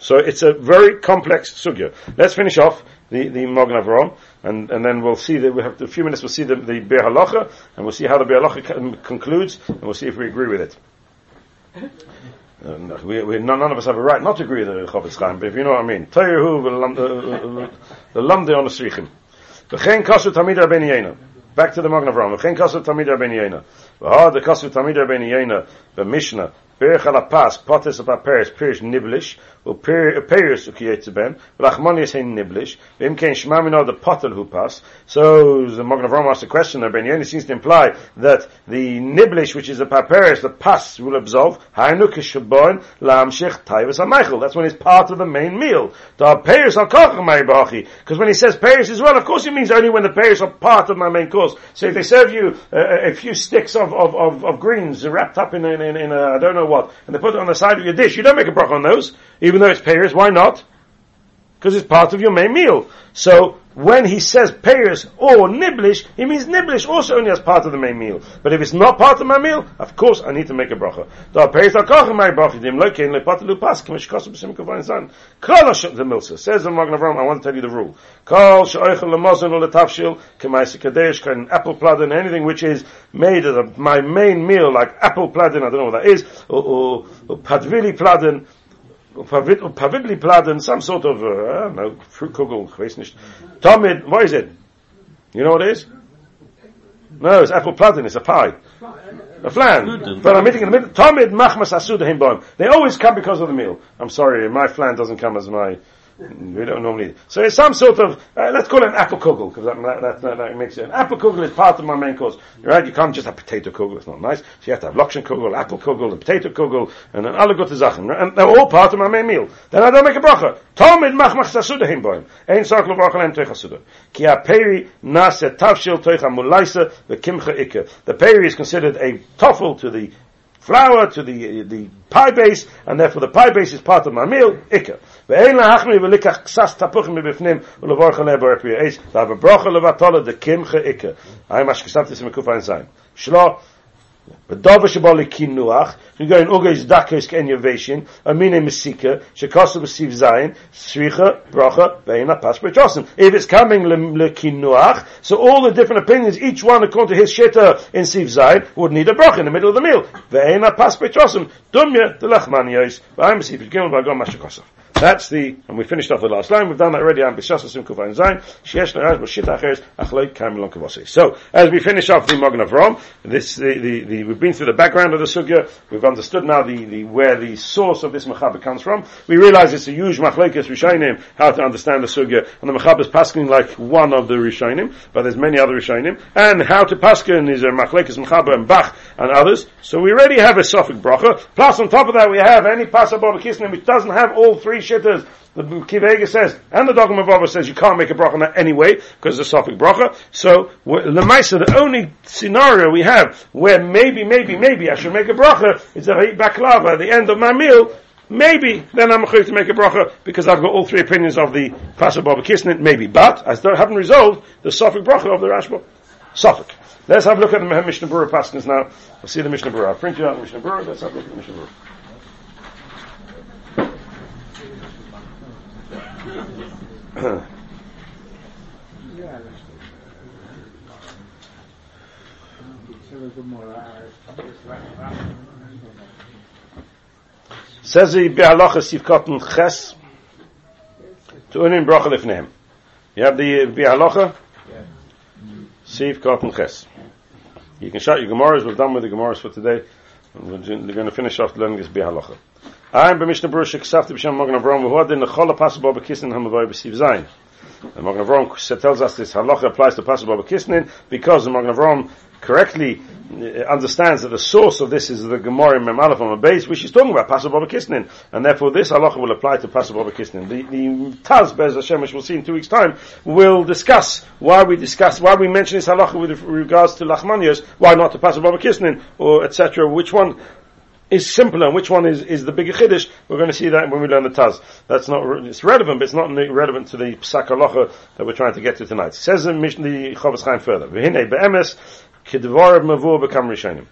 So it's a very complex sugya. Let's finish off the, the Magen Avraham, and, and then we'll see that we have a few minutes, we'll see the, the Biur Halacha, and we'll see how the Biur Halacha concludes, and we'll see if we agree with it. Uh, we, we, none, none of us have a right not to agree with the Chofetz Chaim, but if you know what I mean. Toyehu uh, uh, uh, the lamde on the srichim. V'chen kasu tamid rabbeinu yena. Back to the Magen Avraham. V'chen kasu tamid rabbeinu yena. V'ha the kasu tamid rabbeinu yena. B'mishnah. Berech al pas potes of paperis pirish niblish. u Uperis ukiyetze ben. V'lachmoni hein niblish. V'im ken shmamino the potel who pas. So the Magen Avraham asked a question there. Ben seems to imply that the niblish, which is the paperis, the pas will absolve. Hainu kishabon lamshich taivas ha That's when it's part of the main meal. The peris al kocham Because when he says peris as well, of course he means only when the peris are part of my main course. So if they serve you uh, a few sticks of, of, of, of greens wrapped up in, in, in, in a, I don't know what, and they put it on the side of your dish, you don't make a bracha on those, even though it's pears. Why not? Because it's part of your main meal. So when he says pears or niblish, he means niblish also only as part of the main meal. But if it's not part of my meal, of course I need to make a bracha. The milsa says the Magen Avraham. I want to tell you the rule. Kol she'oichel lemozon or letafshil kemaisa kadesh kan apple pladin anything which is made of my main meal like apple pladin. I don't know what that is or, or, padvili pladin Pavidli pladen, some sort of, uh, I don't know, Fruitkugel, ich. Tomid, what is it? You know what it is? No, it's apple pladen, it's a pie. A flan. But I'm eating in the middle. Tomid machmas asuda himboim. They always come because of the meal. I'm sorry, my flan doesn't come as my we don't normally. So it's some sort of, uh, let's call it an apple kugel, because that, that, that, that, makes it. An apple kugel is part of my main course. Right? You can't just have potato kugel, it's not nice. So you have to have lokshen kugel, apple kugel, and potato kugel, and an Sachen. And they're all part of my main meal. Then I don't make a bracha. Tomid mach mach sasuda himboim. Ein sark lo bracha lem suda. Ki a nase tafshil teicha mulaisa, the kimcha. The peri is considered a toffel to the flour to the the pie base, and therefore the pie base is part of my meal. Ikka. ואין להחמיא ולקח קסס תפוחים מבפנים ולבור חלה ברפי האש והבה ברוכה לבטולה דקמחה איקה. היי מה שכסבתי זה מקוף עין זין. שלא B'davar shebali kinuach, again, ugeis dakers ken yaveshin, amine mesika, shekosu b'siv zayin, sricha, bracha, veina, pasper b'trosim. If it's coming lekinuach, so all the different opinions, each one according to his sheta in siv zayin, would need a bracha in the middle of the meal. Veina, pasper b'trosim, dumya, the yois, v'ayim, siv, gimel, v'agom, mashakosav. That's the, and we finished off the last line. We've done that already. So, as we finish off the Magen Avram, this, the, the, the, we've been through the background of the Sugya. We've understood now the, the, where the source of this Mechaber comes from. We realize it's a huge Machlekes Rishonim, how to understand the Sugya. And the Mechaber is pasking like one of the Rishonim, but there's many other Rishonim. And how to paskin is a Machlekes Mechaber and Bach and others. So we already have a Sophic Bracha. Plus on top of that we have any Pasabah which doesn't have all three shittas the Kivega says, and the Dagul Mervavah says you can't make a bracha anyway, because it's a Sophic bracha. So, the Maisa, the only scenario we have where maybe, maybe, maybe I should make a bracha is eat baklava at the end of my meal, maybe then I'm going to make a bracha because I've got all three opinions of the Pasha Baba Kisnit, maybe. But I still haven't resolved the Sophic bracha of the Rashba. Sophic. Let's have a look at the Mishnah Berurah Paskins now. We'll see the Mishnah Berurah. Print you out the Mishnah Berurah. Let's have a look at the Mishnah Berurah. Says the Biur Halacha Sivkatan Ches to unin bracha lifneim. You have the Biur Halacha? Sivkatan Ches. You can shut your Gemaras. We're done with the Gemaras for today. We're going to finish off learning this Biur Halacha. I'm b'mishnah Baruch Sheksafti b'shem Magen Avram v'huad in the chol possible b'kisnin hamavoy b'siv zayin. The Magen Avram tells us this halacha applies to possible b'kisnin because the Magen Avram correctly uh, understands that the source of this is the Gemara in Memalef on the base, which is talking about pasabah bekisnin, and therefore this halacha will apply to pasabah bekisnin. The, the Taz, Bez Hashem, which we'll see in two weeks' time, will discuss why we discuss, why we mention this halacha with regards to Lachmanios, why not to pasabah bekisnin, or etc., which one, is simpler and which one is, is the bigger chiddush, we're going to see that when we learn the Taz. That's not, it's relevant, but it's not relevant to the Psak Halacha that we're trying to get to tonight. says the Chofetz Chaim further, V'hinei be'emes, mavur rishonim.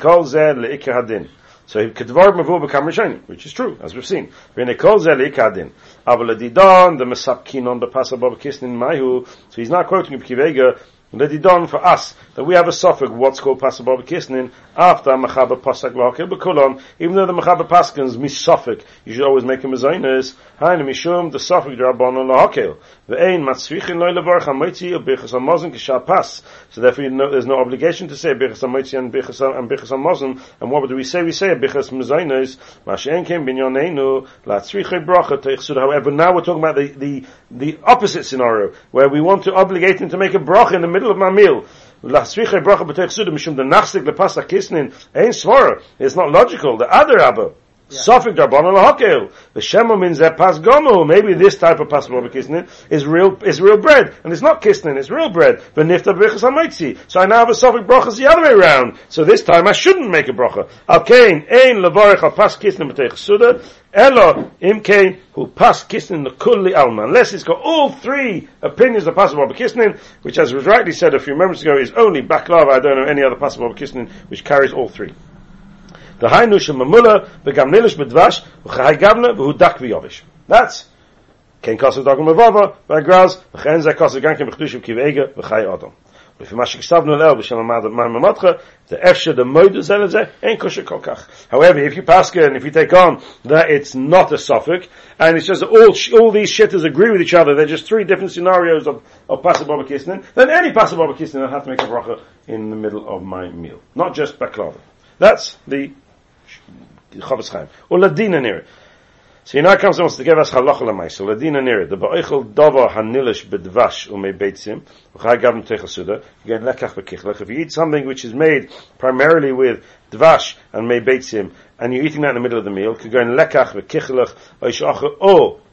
Calls there hadin. So kedvar mavur become rishonim, which is true, as we've seen. Zeh adidon, the mesapkin on the pasabov kisnin. So he's not quoting Kivega, it done for us that we have a suffix what's called pasabov kisnin after machaba pasak lakil bekulon. Even though the machaba paskins misafik, you should always make him a zaynes. Hainu mishum the suffix drabon lahakil. Ve'ein matzvichin loy levarch hamoitzi or bichas hamazon kishal pas. So therefore you know, there's no obligation to say bichas hamoitzi and bichas and bichas hamazon. And what do we say? We say bichas mezaynes. Mashen kem binyoneinu latzvichin bracha teichsud. However, now we're talking about the, the, the opposite scenario where we want to obligate him to make a bracha in the middle of my meal. Bracha mishum kisnin. It's not logical. The other abba. Sofik darbon lahakel. The shema means that pas gomu. Maybe this type of pas kisnin is real is real bread, and it's not kisnin. It's real bread. But nifta brichas hamaitzi. So I now have a sofik brachas the other way around. So this time I shouldn't make a bracha. Al kain ein levarich al pas kisnin b'teich suda. Elo im kain who pas kisnin the kulli alma. Unless it's got all three opinions of possible kisnin, which as was rightly said a few moments ago is only baklava. I don't know any other possible kisnin which carries all three. Dehainu shemamula v'gam nilish bedvash v'chai gavna v'hu dak v'yovish. That's kein kasse dagum mevava v'agraz v'chen zeh kasse gankim v'chdushim kiv'ege v'chai adam. If you must stop no elbe shall ma the man matcha the efsha the moide zelf ze en kosher kokach however if you pass and if you take on that it's not a suffolk and it's just all all these shitters agree with each other they're just three different scenarios of of possible kisnin then any possible kisnin I have to make a bracha in the middle of my meal not just baklava that's the Chaim. Or Ladina near it. So now comes wants to give us halacha l'maisa. Ladina near it. The ba'oichel dava hanilish bedvash umei beitzim. V'chai gavim techasuda. Again, lekach. If you eat something which is made primarily with dvash and mei beitzim, and you're eating that in the middle of the meal, could go in lekach v'kichlech, or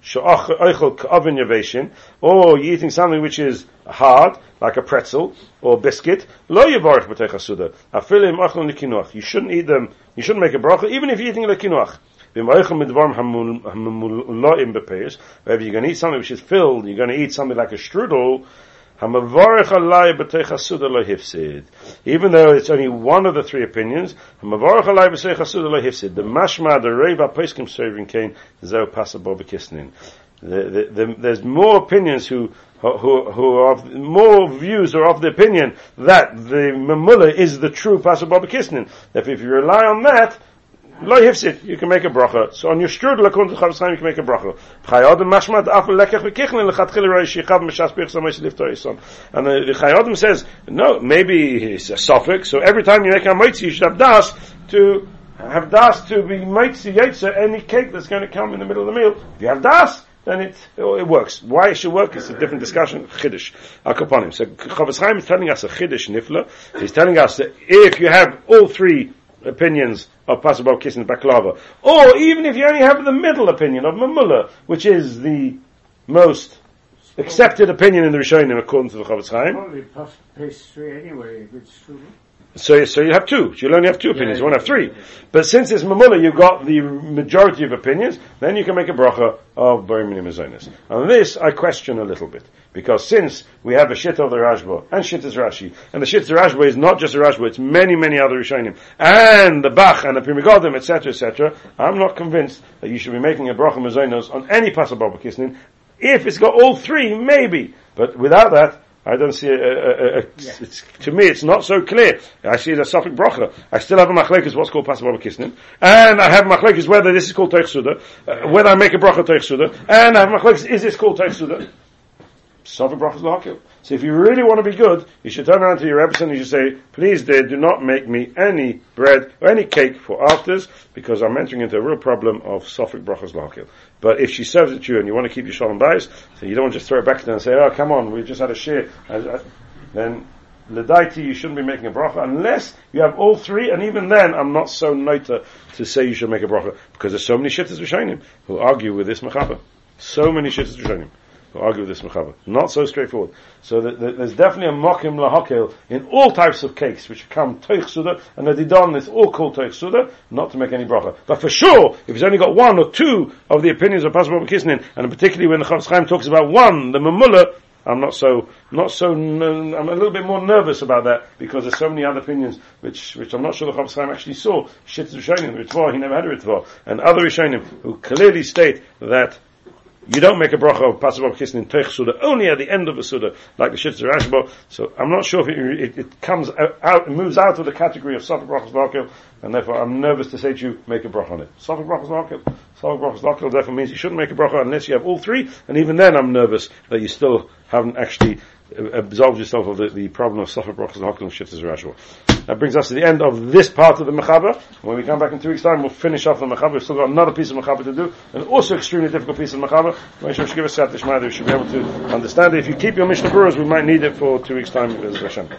oichel k'oven yaveshin, or you're eating something which is hard, like a pretzel, or biscuit, lo yivarech b'techasuda. Afilim ochlon l'kinuach. You shouldn't eat them, you shouldn't make a bracha, even if you're eating l'kinuach. Wherever you're going to eat something which is filled, you're going to eat something like a strudel, even though it's only one of the three opinions, the mashma, the reva, peskim serving kain, zeo pasabo bekisnin. There's more opinions who who, who are of, more views are of the opinion that the mamula is the true pasabo bekisnin. If if you rely on that, Lo you can make a bracha. So on your strudel, according to Chofetz Chaim, you can make a bracha. Chayodim mashmad af lekech v'kichlin lechatchil roi shichav meshas birch samois lifto yison. And the, Chayodim says, no, maybe it's a suffix, so every time you make a moitzi, you should have das to have das to be moitzi yetzer any cake that's going to come in the middle of the meal. If you have das, then it, it works. Why it should work is a different discussion. Chiddush, Akaponim. So Chofetz Chaim is telling us a chiddush nifla. He's telling us that if you have all three opinions of possible kissing baklava. Or even if you only have the middle opinion of Mamula, which is the most accepted opinion in the Rishonim according to the Chavetz Chaim. Only pastry anyway, if it's true. So, so you have two. You'll only have two opinions. you won't have three. But since it's mamula, you've got the majority of opinions. Then you can make a bracha of Borei Minei Mezainis. And this I question a little bit because since we have a shit of the Rashba and shit is Rashi, and the shit of Rashba is not just a Rashba, it's many many other Rishonim, and the Bach and the Pri Megadim, etc., etc. I'm not convinced that you should be making a bracha Mazonos on any pasababa kisnin. If it's got all three, maybe. But without that, I don't see a, a, a, yeah. to me it's not so clear. I see the suffix bracha. I still have a machlekes what's called pasababa kisnin, and I have machlekes whether this is called teichsuda, uh, whether I make a bracha teichsuda, and I have machlekes is this called teichsuda. Suffix bracha is So if you really want to be good, you should turn around to your Rebbe and you should say, please dear, do not make me any bread or any cake for afters, because I'm entering into a real problem of suffix brachas lakil. But if she serves it to you and you want to keep your shalom bayis, so you don't want to just throw it back to them and say, oh, come on, we just had a share, uh, uh, then Ledaiti, you shouldn't be making a bracha unless you have all three, and even then, I'm not so noita to say you should make a bracha because there's so many shittas Rishonim who argue with this mechaba. So many shittas Rishonim who argue with this mechaba. Not so straightforward. So the, the, there's definitely a mokim lahakel in all types of cakes which come toich suda, and the didon is all called toich suda, not to make any bracha. But for sure, if he's only got one or two of the opinions of Pastor Kisnin, and particularly when the Chavetz Chaim talks about one, the mamula, I'm not so, not so, I'm a little bit more nervous about that because there's so many other opinions which, which I'm not sure the Chofetz Chaim actually saw. Shitz Rishonim, Ritva, he never had a Ritva. And other Rishonim who clearly state that you don't make a bracha of pasuk kissing in Teich Suda only at the end of a Suda, like the Shitzer Rashba. So I'm not sure if it, it, it comes out, it moves out of the category of Safak Brachas Lakil, and therefore I'm nervous to say to you, make a bracha on it. Safak Brachas Lakil, Safak Brachas Lakil therefore means you shouldn't make a bracha unless you have all three, and even then I'm nervous that you still haven't actually absolved yourself of the, the problem of Safak Brachas and Shitzer Rashba. That brings us to the end of this part of the Mechaber. When we come back in two weeks' time, we'll finish off the Mechaber. We've still got another piece of Mechaber to do, and also extremely difficult piece of Mechaber. We should be able to understand it. If you keep your Mishnah Berurahs, we might need it for two weeks' time, Hashem.